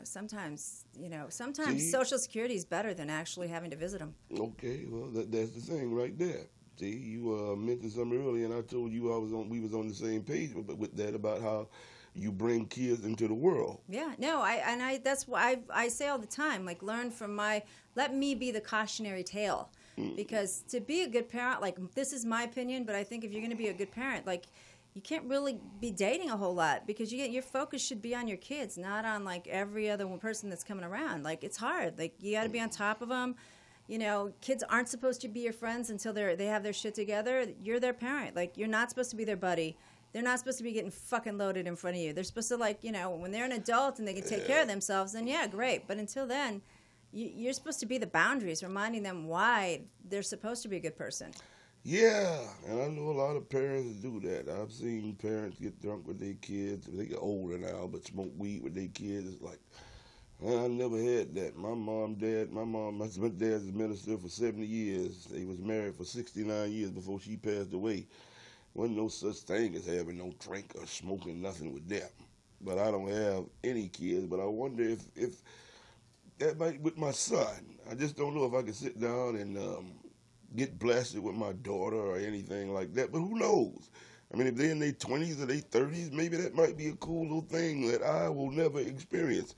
sometimes you know sometimes See? social security is better than actually having to visit them Okay, well that, that's the thing right there. See, you uh, mentioned something earlier, and I told you I was on. We was on the same page with, with that about how you bring kids into the world. yeah no i and i that's why I, I say all the time like learn from my let me be the cautionary tale because to be a good parent like this is my opinion but i think if you're going to be a good parent like you can't really be dating a whole lot because you get your focus should be on your kids not on like every other one person that's coming around. Like it's hard. Like you got to be on top of them you know kids aren't supposed to be your friends until they're they have their shit together. You're their parent. Like you're not supposed to be their buddy. They're not supposed to be getting fucking loaded in front of you. They're supposed to like you know when they're an adult and they can take care of themselves then yeah great. But until then you, you're supposed to be the boundaries reminding them why they're supposed to be a good person Yeah, and I know a lot of parents do that. I've seen parents get drunk with their kids. They get older now, but smoke weed with their kids. It's like, I never had that. My mom, dad, my mom, my dad's a minister for 70 years. They was married for 69 years before she passed away. Wasn't no such thing as having no drink or smoking nothing with them. But I don't have any kids. But I wonder if if that might with my son. I just don't know if I could sit down and um, get blasted with my daughter or anything like that. But who knows? I mean, if they're in their twenties or their thirties, maybe that might be a cool little thing that I will never experience.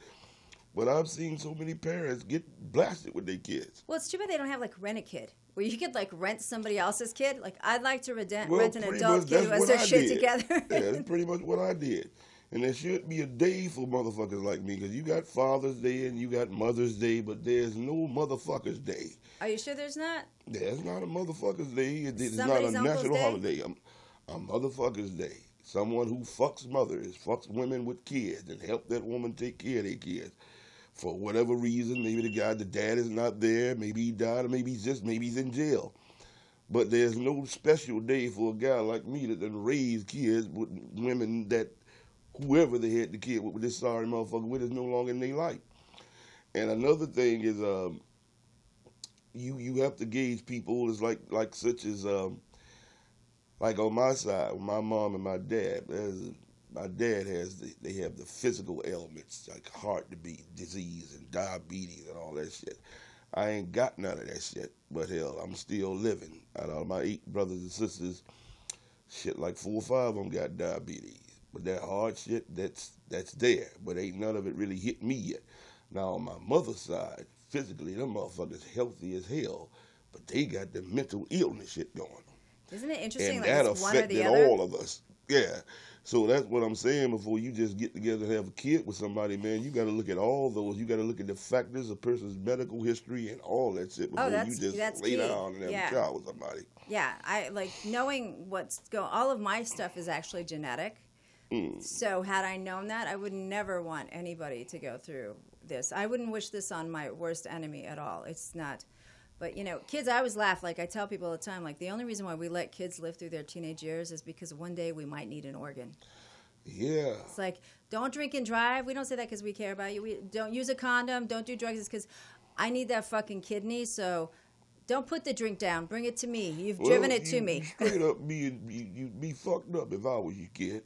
But I've seen so many parents get blasted with their kids. well it's too bad they don't have like rent a kid where you could like rent somebody else's kid like i'd like to rent, Well, rent an adult kid who has their shit did. together yeah, that's (laughs) pretty much what I did. And there should be a day for motherfuckers like me because you got Father's Day and you got Mother's Day, but there's no Motherfuckers Day. are you sure there's not There's not a Motherfuckers Day. It- It's not a national Day? holiday. A, a Motherfuckers Day. Someone who fucks mothers, fucks women with kids, and help that woman take care of their kids. For whatever reason, maybe the guy, the dad is not there, maybe he died, or maybe he's just, maybe he's in jail. But there's no special day for a guy like me that done raised kids with women that whoever they had the kid with, with this sorry motherfucker with is no longer in their life. And another thing is, um, you you have to gauge people is like like such as um, like on my side, my mom and my dad. there's- My dad has the, they have the physical ailments like heart disease and diabetes and all that shit. I ain't got none of that shit, but hell, I'm still living. Out of my eight brothers and sisters, shit like four or five of them got diabetes. But that hard shit, that's that's there, but ain't none of it really hit me yet. Now on my mother's side, physically, them motherfuckers healthy as hell, but they got the mental illness shit going on isn't it interesting and like that it's one or affected the other all of us. Yeah. So that's what I'm saying. Before you just get together and have a kid with somebody, man, you got to look at all those. You got to look at the factors, a person's medical history, and all that shit oh, before Oh, that's- you just that's lay key. down and have Yeah. a child with somebody. Yeah, I like knowing what's going. All of my stuff is actually genetic. Mm. So had I known that, I would never want anybody to go through this. I wouldn't wish this on my worst enemy at all. It's not. But you know, kids, I always laugh. Like I tell people all the time, like the only reason why we let kids live through their teenage years is because one day we might need an organ. Yeah. It's like don't drink and drive. We don't say that because we care about you. We don't use a condom. Don't do drugs It's because I need that fucking kidney. So don't put the drink down. Bring it to me. You've Well, driven it to me. you Straight up, be you, you'd be fucked up if I was your kid,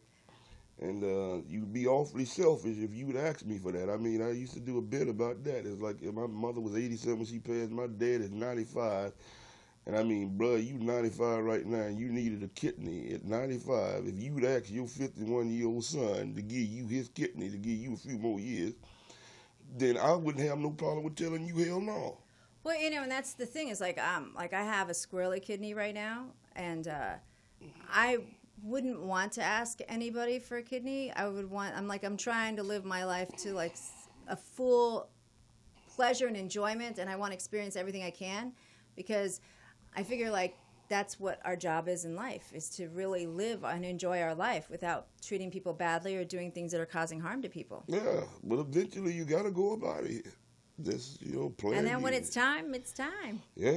and uh, you'd be awfully selfish if you would ask me for that. I mean, I used to do a bit about that. It's like my mother was eighty-seven when she passed. My dad is ninety-five, and I mean, bruh, you ninety-five right now, and you needed a kidney at ninety-five. If you'd ask your fifty-one-year-old son to give you his kidney to give you a few more years, then I wouldn't have no problem with telling you hell no. Well, you know, and that's the thing is like um like I have a squirrely kidney right now, and uh, I wouldn't want to ask anybody for a kidney. I would want. I'm like I'm trying to live my life to like a full pleasure and enjoyment, and I want to experience everything I can because I figure like that's what our job is in life is to really live and enjoy our life without treating people badly or doing things that are causing harm to people. Yeah, but eventually you gotta go about it. Just you know, plan. And then when it's time, it's time. Yeah,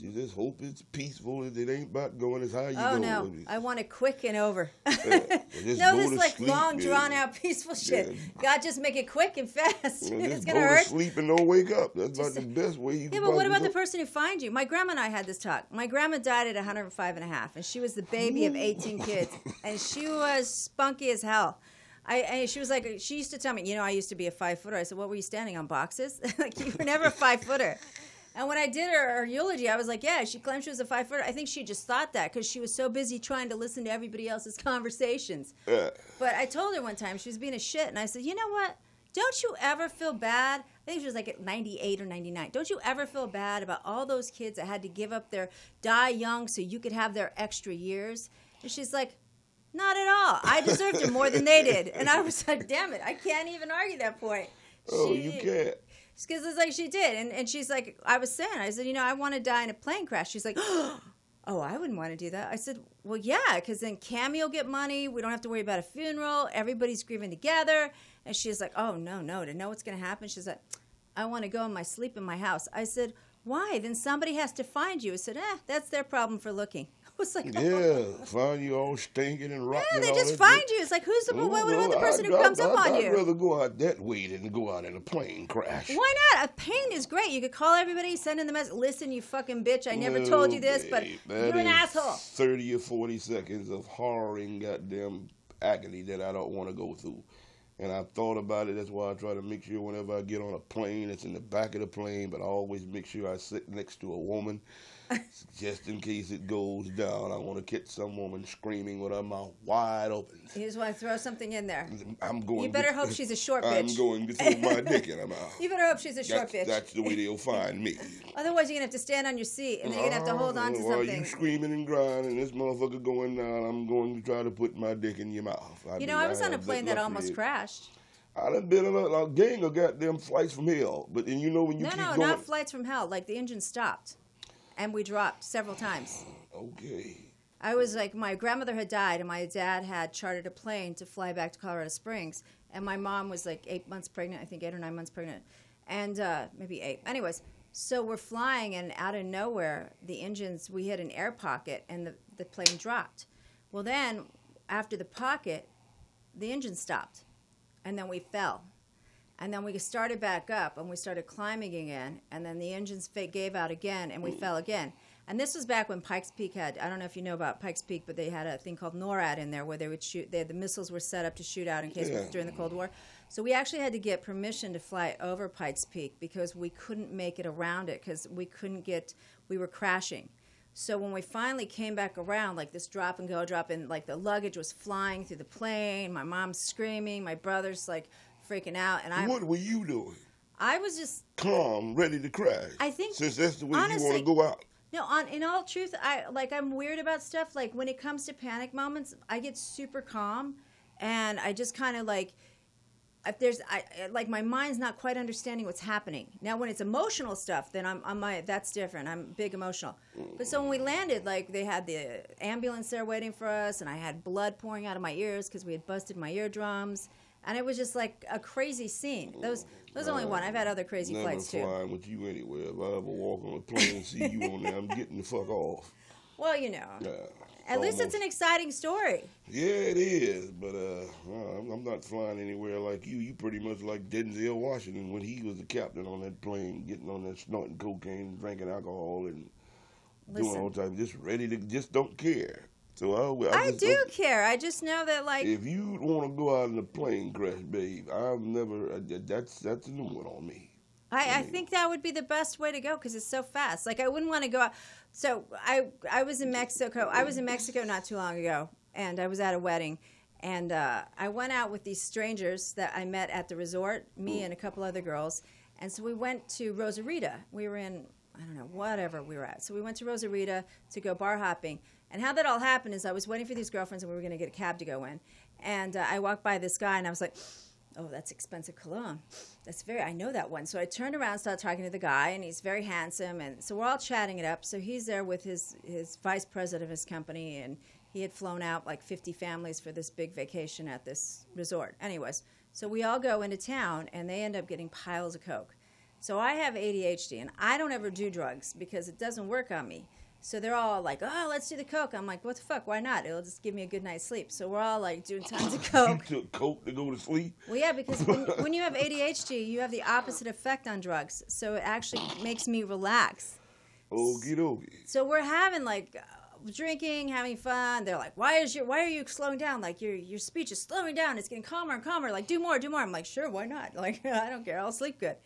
you just hope it's peaceful and it ain't about going as high you Oh no, I want it quick (laughs) and over. just (laughs) no, this to like sleep, long, man. drawn out, peaceful shit. Yeah. God, just make it quick and fast. You (laughs) it's just gonna go hurt. to sleep and don't wake up. That's about Just- the best way you Yeah, but what about the person who finds you? My grandma and I had this talk. My grandma died at 105 and a half, and she was the baby of 18 kids, and she was spunky as hell. I, I she was like she used to tell me, you know, I used to be a five footer. I said, what were you standing on boxes? (laughs) like you were never a five footer. And when I did her, her eulogy, I was like, yeah, she claimed she was a five footer. I think she just thought that because she was so busy trying to listen to everybody else's (laughs) conversations. Yeah. But I told her one time she was being a shit, and I said, you know what? Don't you ever feel bad? I think she was like at 98 or 99. Don't you ever feel bad about all those kids that had to give up their die young so you could have their extra years? And she's like, not at all. I deserved it more than they did. And I was like, damn it, I can't even argue that point. Oh, She- you can't. because it's like she did, and and she's like, I was saying, I said, you know, I want to die in a plane crash. She's like, (gasps) oh, I wouldn't want to do that. I said, well, yeah, because then Cammy will get money. We don't have to worry about a funeral. Everybody's grieving together. And she's like, oh no, no, to know what's gonna happen. She's like, I want to go in my sleep in my house. I said, why? Then somebody has to find you. I said, eh, that's their problem for looking. (laughs) I was like, oh, Yeah, (laughs) find you all stinking and rotten. Yeah, they just find shit. you. It's like, who's the, Oh, what, about the person I'd- who comes I'd- up on you? I'd rather go out that way than go out in a plane crash. Why not? A pain is great. You could call everybody, send in the message. Listen, you fucking bitch. I never told you No, this, but you're an asshole. 30 or 40 seconds of harrowing goddamn agony that I don't want to go through. And I've thought about it. That's why I try to make sure whenever I get on a plane, it's in the back of the plane, but I always make sure I sit next to a woman just in case it goes down. I want to catch some woman screaming with her mouth wide open. You just want to throw something in there. I'm going. You better to- hope she's a short (laughs) bitch. I'm going to throw my dick in her mouth. (laughs) You better hope she's a short That's, bitch. that's the way they'll find me. (laughs) Otherwise, you're going to have to stand on your seat and then you're going to have to hold on to Oh, While something. you screaming and grinding, this motherfucker going down, I'm going to try to put my dick in your mouth. You know, I was on a plane that luxury. almost crashed. I done been on a, a gang of goddamn flights from hell, but then you know when you No, keep no, going. not flights from hell. Like the engine stopped and we dropped several times. okay. I was like, my grandmother had died, and my dad had chartered a plane to fly back to Colorado Springs. And my mom was like eight months pregnant, I think eight or nine months pregnant, and uh, maybe eight. Anyways, so we're flying, and out of nowhere, the engines, we hit an air pocket, and the, the plane dropped. Well, then, after the pocket, the engine stopped, and then we fell. And then we started back up and we started climbing again. And then the engines gave out again and we fell again. And this was back when Pikes Peak had, I don't know if you know about Pikes Peak, but they had a thing called NORAD in there where they would shoot, they, the missiles were set up to shoot out in case Yeah. during the Cold War. So we actually had to get permission to fly over Pikes Peak because we couldn't make it around it because we couldn't get, we were crashing. So when we finally came back around, like this drop and go, drop and like the luggage was flying through the plane, my mom's screaming, my brother's like freaking out, and I, what were you doing? I was just Calm, ready to crash. I think- since that's the way you honestly- want to go out. no. On in all truth, I like I'm weird about stuff. Like when it comes to panic moments, I get super calm, and I just kind of like. If there's, I like my mind's not quite understanding what's happening now. When it's emotional stuff, then I'm, I'm my, that's different. I'm big emotional. But so when we landed, like they had the ambulance there waiting for us, and I had blood pouring out of my ears because we had busted my eardrums, and it was just like a crazy scene. Those, those only one. I've had other crazy Never flights too. flying with you anywhere. If I ever walk on a plane and see you on there, I'm getting the fuck off. Well, you know, Yeah, at least it's an exciting story. Yeah, it is, but uh, uh, I'm- not flying anywhere like you. You pretty much like Denzel Washington when he was the captain on that plane, getting on that snorting cocaine, drinking alcohol, and doing Listen. all time, just ready to just don't care. So I, I, do don't- care. I just know that, like, If you want to go out in a plane crash, babe, I've never. Uh, that's that's a new one on me. I, I think that would be the best way to go because it's so fast. Like, I wouldn't want to go out. So I, I was in Mexico. I was in Mexico not too long ago, and I was at a wedding, and uh, I went out with these strangers that I met at the resort, me and a couple other girls, and so we went to Rosarita. We were in I don't know whatever we were at. So we went to Rosarita to go bar hopping. And how that all happened is I was waiting for these girlfriends, and we were going to get a cab to go in, and uh, I walked by this guy, and I was like oh, that's expensive cologne. That's very, I know that one. So I turned around, started talking to the guy, and he's very handsome. And so we're all chatting it up. So he's there with his, his vice president of his company, and he had flown out like 50 families for this big vacation at this resort. Anyways, so we all go into town, and they end up getting piles of Coke. So I have ADHD, and I don't ever do drugs because it doesn't work on me. So they're all like, "Oh, let's do the coke." I'm like, "What the fuck? Why not? It'll just give me a good night's sleep." So we're all like doing tons of (laughs) coke. You took coke to go to sleep. Well, yeah, because when, (laughs) when you have ADHD, you have the opposite effect on drugs. So it actually makes me relax. Okie dokie. So we're having like uh, drinking, having fun. They're like, "Why is your Why are you slowing down? Like your your speech is slowing down. It's getting calmer and calmer. Like do more, do more." I'm like, "Sure, why not? (laughs) Like I don't care. I'll sleep good."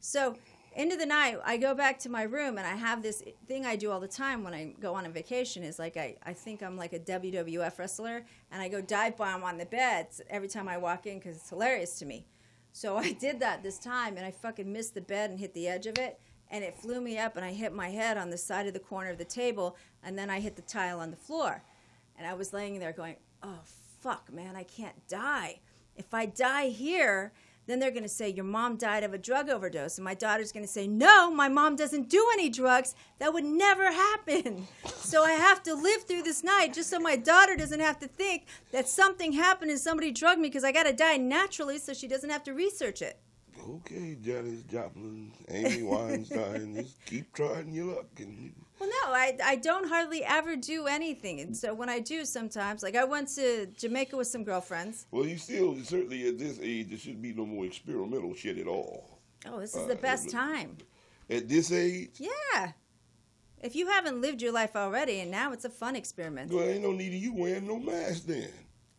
So end of the night, I go back to my room and I have this thing I do all the time when I go on a vacation. Is like I I think I'm like a WWF wrestler and I go dive bomb on the bed every time I walk in because it's hilarious to me. So (laughs) I did that this time and I fucking missed the bed and hit the edge of it and it flew me up and I hit my head on the side of the corner of the table and then I hit the tile on the floor. And I was laying there going, "Oh fuck, man, I can't die. If I die here, then they're going to say your mom died of a drug overdose and my daughter's going to say, "No, my mom doesn't do any drugs. That would never (laughs) happen." so I have to live through this night just so my daughter doesn't have to think that something happened and somebody drugged me because I got to die naturally so she doesn't have to research it. Okay, Janis Joplin, Amy (laughs) Weinstein, just keep trying your luck. And Well, no, I, I don't hardly ever do anything. And so when I do sometimes, like I went to Jamaica with some girlfriends. well, you still certainly at this age there shouldn't be no more experimental shit at all. Oh, this is Uh, the best time. At this age, Yeah. If you haven't lived your life already and now it's a fun experiment. well, ain't no need of you wearing no mask then.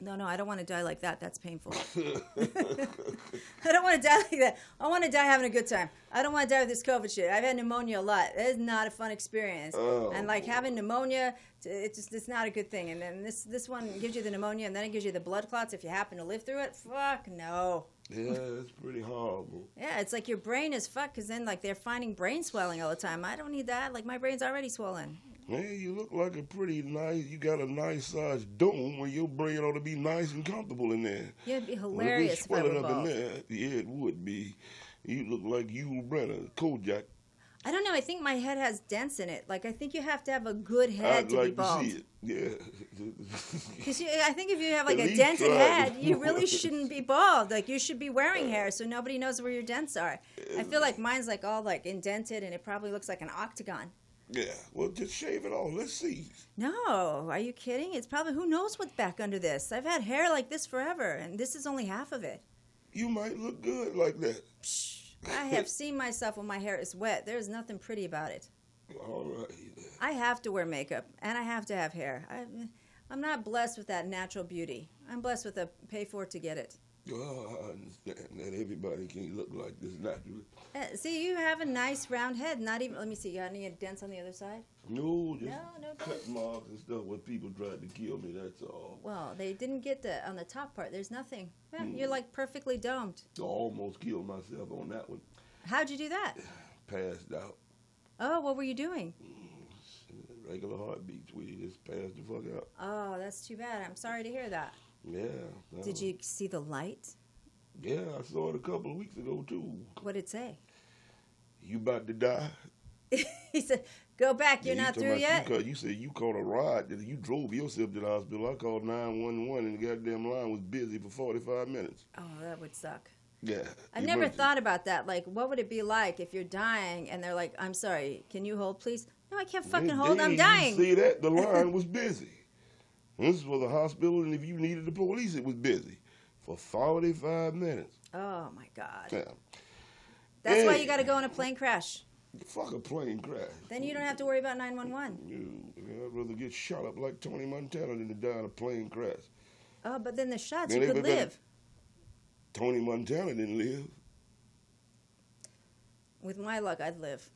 No, no, I don't want to die like that. That's painful. (laughs) (laughs) I don't want to die like that. I want to die having a good time. I don't want to die with this COVID shit. I've had pneumonia a lot. It is not a fun experience. Oh. And like having pneumonia, it's just it's not a good thing. And then this this one gives you the pneumonia, and then it gives you the blood clots if you happen to live through it. Fuck no. Yeah, it's pretty horrible. Yeah, it's like your brain is fucked because then like they're finding brain swelling all the time. I don't need that. Like my brain's already swollen. Man, you look like a pretty nice. You got a nice sized dome where your brain ought to be nice and comfortable in there. Yeah, it'd be Well, hilarious if if we I were it up in there, yeah, it would be. You look like Yul Brynner, Kojak. I don't know. I think my head has dents in it. Like I think you have to have a good head I'd to like be bald. to see it. Yeah. (laughs) Because I think if you have like At a dented head, you really shouldn't be bald. Like you should be wearing hair so nobody knows where your dents are. I feel like mine's like all like indented and it probably looks like an octagon. yeah. Well, just shave it off. Let's see. No, are you kidding? It's probably who knows what's back under this. I've had hair like this forever, and this is only half of it. You might look good like that. Psh, I have seen myself when my hair is wet. There's nothing pretty about it. All right. I have to wear makeup and I have to have hair. I, I'm not blessed with that natural beauty. I'm blessed with a pay for it to get it. Well, I understand that everybody can't look like this naturally. Uh, see, you have a nice round head. Not even. Let me see. You got any dents on the other side? No, just No, no cut marks and stuff where people tried to kill me. That's all. Well, they didn't get the on the top part. There's nothing. Hmm. You're like perfectly domed. I almost killed myself on that one. How'd you do that? (sighs) Passed out. Oh, what were you doing? Regular heartbeat, sweetie. Just passed the fuck out. Oh, that's too bad. I'm sorry to hear that. Yeah. no. Did you see the light? Yeah, I saw it a couple of weeks ago too. What did it say? You about to die? (laughs) he said, "Go back. You're Yeah, not through yet." You, you said you caught a ride. You drove yourself to the hospital. I called 911 and the goddamn line was busy for 45 minutes. Oh, that would suck. Yeah. I've never emergency. thought about that. Like, what would it be like if you're dying and they're like, "I'm sorry, can you hold, please?" No, I can't fucking hold. I'm dying. See that? The (laughs) line was busy. This was a hospital, and if you needed the police, it was busy for 45 minutes. Oh my god. Yeah. That's why you got to go in a plane crash. Fuck a plane crash. Then you don't have to worry about 911. You, I'd rather get shot up like Tony Montana than to die in a plane crash. Oh, but then the shots, Man, you could live. Tony Montana didn't live. With my luck, I'd live.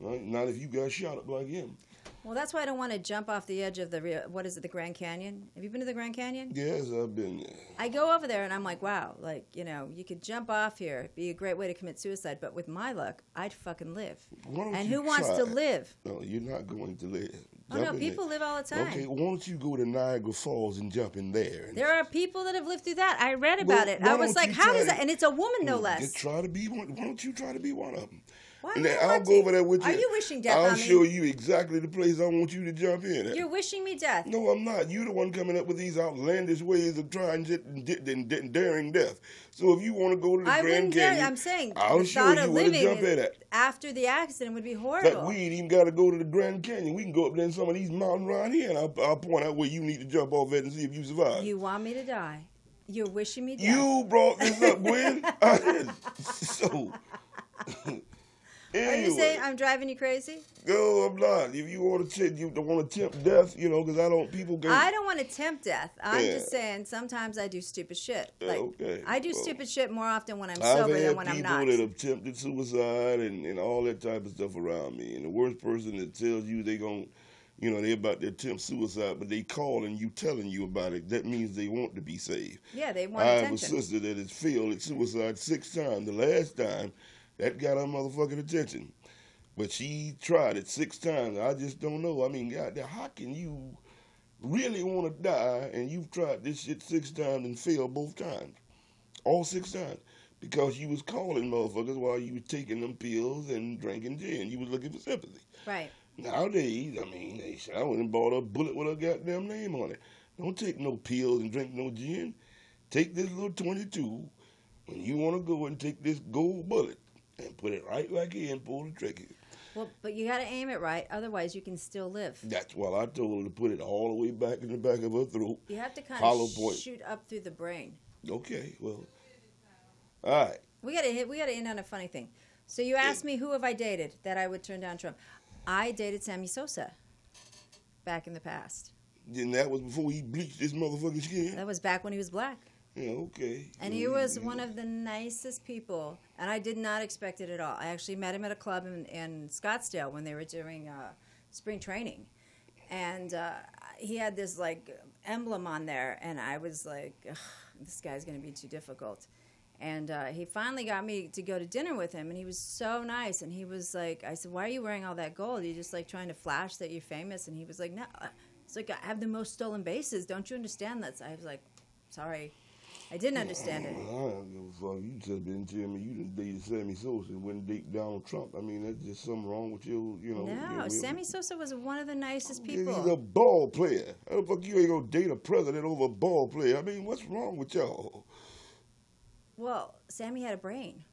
Not if you got shot up like him. Well, that's why I don't want to jump off the edge of the what is it, the Grand Canyon? Have you been to the Grand Canyon? Yes, I've been there. I go over there and I'm like, wow, like you know, you could jump off here, It'd be a great way to commit suicide. But with my luck, I'd fucking live. And who wants to live? No, you're not going to live. Oh no, people there. live all the time. Okay, why don't you go to Niagara Falls and jump in there? There are people that have lived through that. I read about Well, it. I was like, how does that? And it's a woman, no less. Try to be one. Why don't you try to be one of them? Why and I'll go over there with you. Are you wishing death I'll on me? show you exactly the place I want you to jump in at. You're wishing me death. No, I'm not. You're the one coming up with these outlandish ways of trying to and, daring death. So if you want to go to the I Grand. Canyon, I'm saying I'll the show you where to living jump in at. after the accident would be But horrible. we ain't even got to go to the Grand Canyon. We can go up there in some of these mountains around here, and I'll, I'll point out where you need to jump off at and see if you survive. You want me to die? You're wishing me death. You brought this up, Gwen. (laughs) (laughs) so (laughs) Are you saying I'm driving you crazy? No, I'm not. If you want to, you don't want to tempt death, you know, because I don't. People get. I don't want to tempt death. I'm Yeah. just saying sometimes I do stupid shit. Like okay. I do Well, stupid shit more often when I'm I've sober than when I'm people not. that have attempted suicide and, and all that type of stuff around me. And the worst person that tells you they gon' you know, they about to attempt suicide, but they calling you, telling you about it. That means they want to be saved. yeah, they want I have a sister that has failed at suicide six times. The last time, that got her motherfucking attention. But she tried it six times. I just don't know. I mean, God, how can you really want to die and you've tried this shit six times and failed both times? All six times. Because you was calling motherfuckers while you was taking them pills and drinking gin. You was looking for sympathy. Right. Nowadays, I mean, they said I went and bought a bullet with a goddamn name on it. Don't take no pills and drink no gin. Take this little 22 when you want to go and take this gold bullet and put it right back in, pull the trigger. Well, but you got to aim it right. Otherwise, you can still live. That's why I told her to put it all the way back in the back of her throat. You have to kind Hollow of point. shoot up through the brain. Okay, well, all right. We got to hit. We got to end on a funny thing. So you asked me who have I dated that I would turn down Trump. I dated Sammy Sosa back in the past. Then that was before he bleached his motherfucking skin. That was back when he was black. Yeah, okay. And he was one of the nicest people, and I did not expect it at all. I actually met him at a club in, in Scottsdale when they were doing uh, spring training, and uh, he had this like emblem on there, and I was like, "Ugh, "This guy's going to be too difficult." And uh, he finally got me to go to dinner with him, and he was so nice. And he was like, "I said, why are you wearing all that gold? You're you just like trying to flash that you're famous?" And he was like, "No." It's like I have the most stolen bases. Don't you understand that? I was like, "Sorry." I didn't understand it. I don't give a fuck. You just been telling me you done dated Sammy Sosa and wouldn't date Donald Trump. I mean, that's just something wrong with you, you know. No, your- Sammy Sosa was one of the nicest people. He's a ball player. How the fuck you ain't gonna date a president over a ball player? I mean, what's wrong with y'all? Well, Sammy had a brain.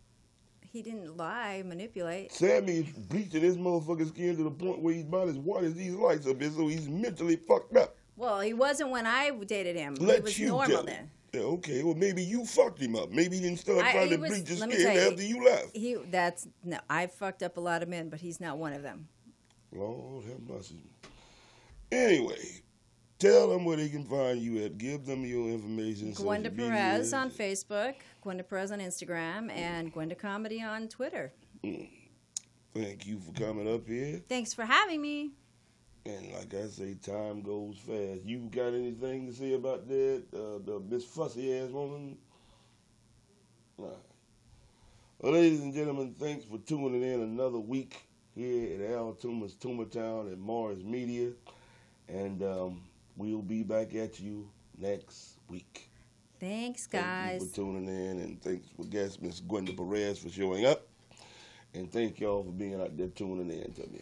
He didn't lie, manipulate. Sammy's bleaching his motherfucking skin to the point where he's about as white as these lights up here, so he's mentally fucked up. Well, he wasn't when I dated him. Let he was you normal then. Okay. Well, maybe you fucked him up. Maybe he didn't start I- trying to was- bleach his skin you, after you left. He that's no. I fucked up a lot of men, but he's not one of them. Lord have mercy. Anyway, tell them where they can find you at. Give them your information. Gwenda media. Perez on Facebook, Gwenda Perez on Instagram, and Gwenda Comedy on Twitter. Mm. Thank you for coming up here. Thanks for having me. And like I say, time goes fast. You got anything to say about that? Uh, the Miss Fussy ass woman? Well, ladies and gentlemen, thanks for tuning in another week here at Al Toomer's Toomer Town and Morris Media. And um, we'll be back at you next week. Thanks, Thank guys. you for tuning in, and thanks for guest Miss Gwenda Perez for showing up. And thank y'all for being out there tuning in to me.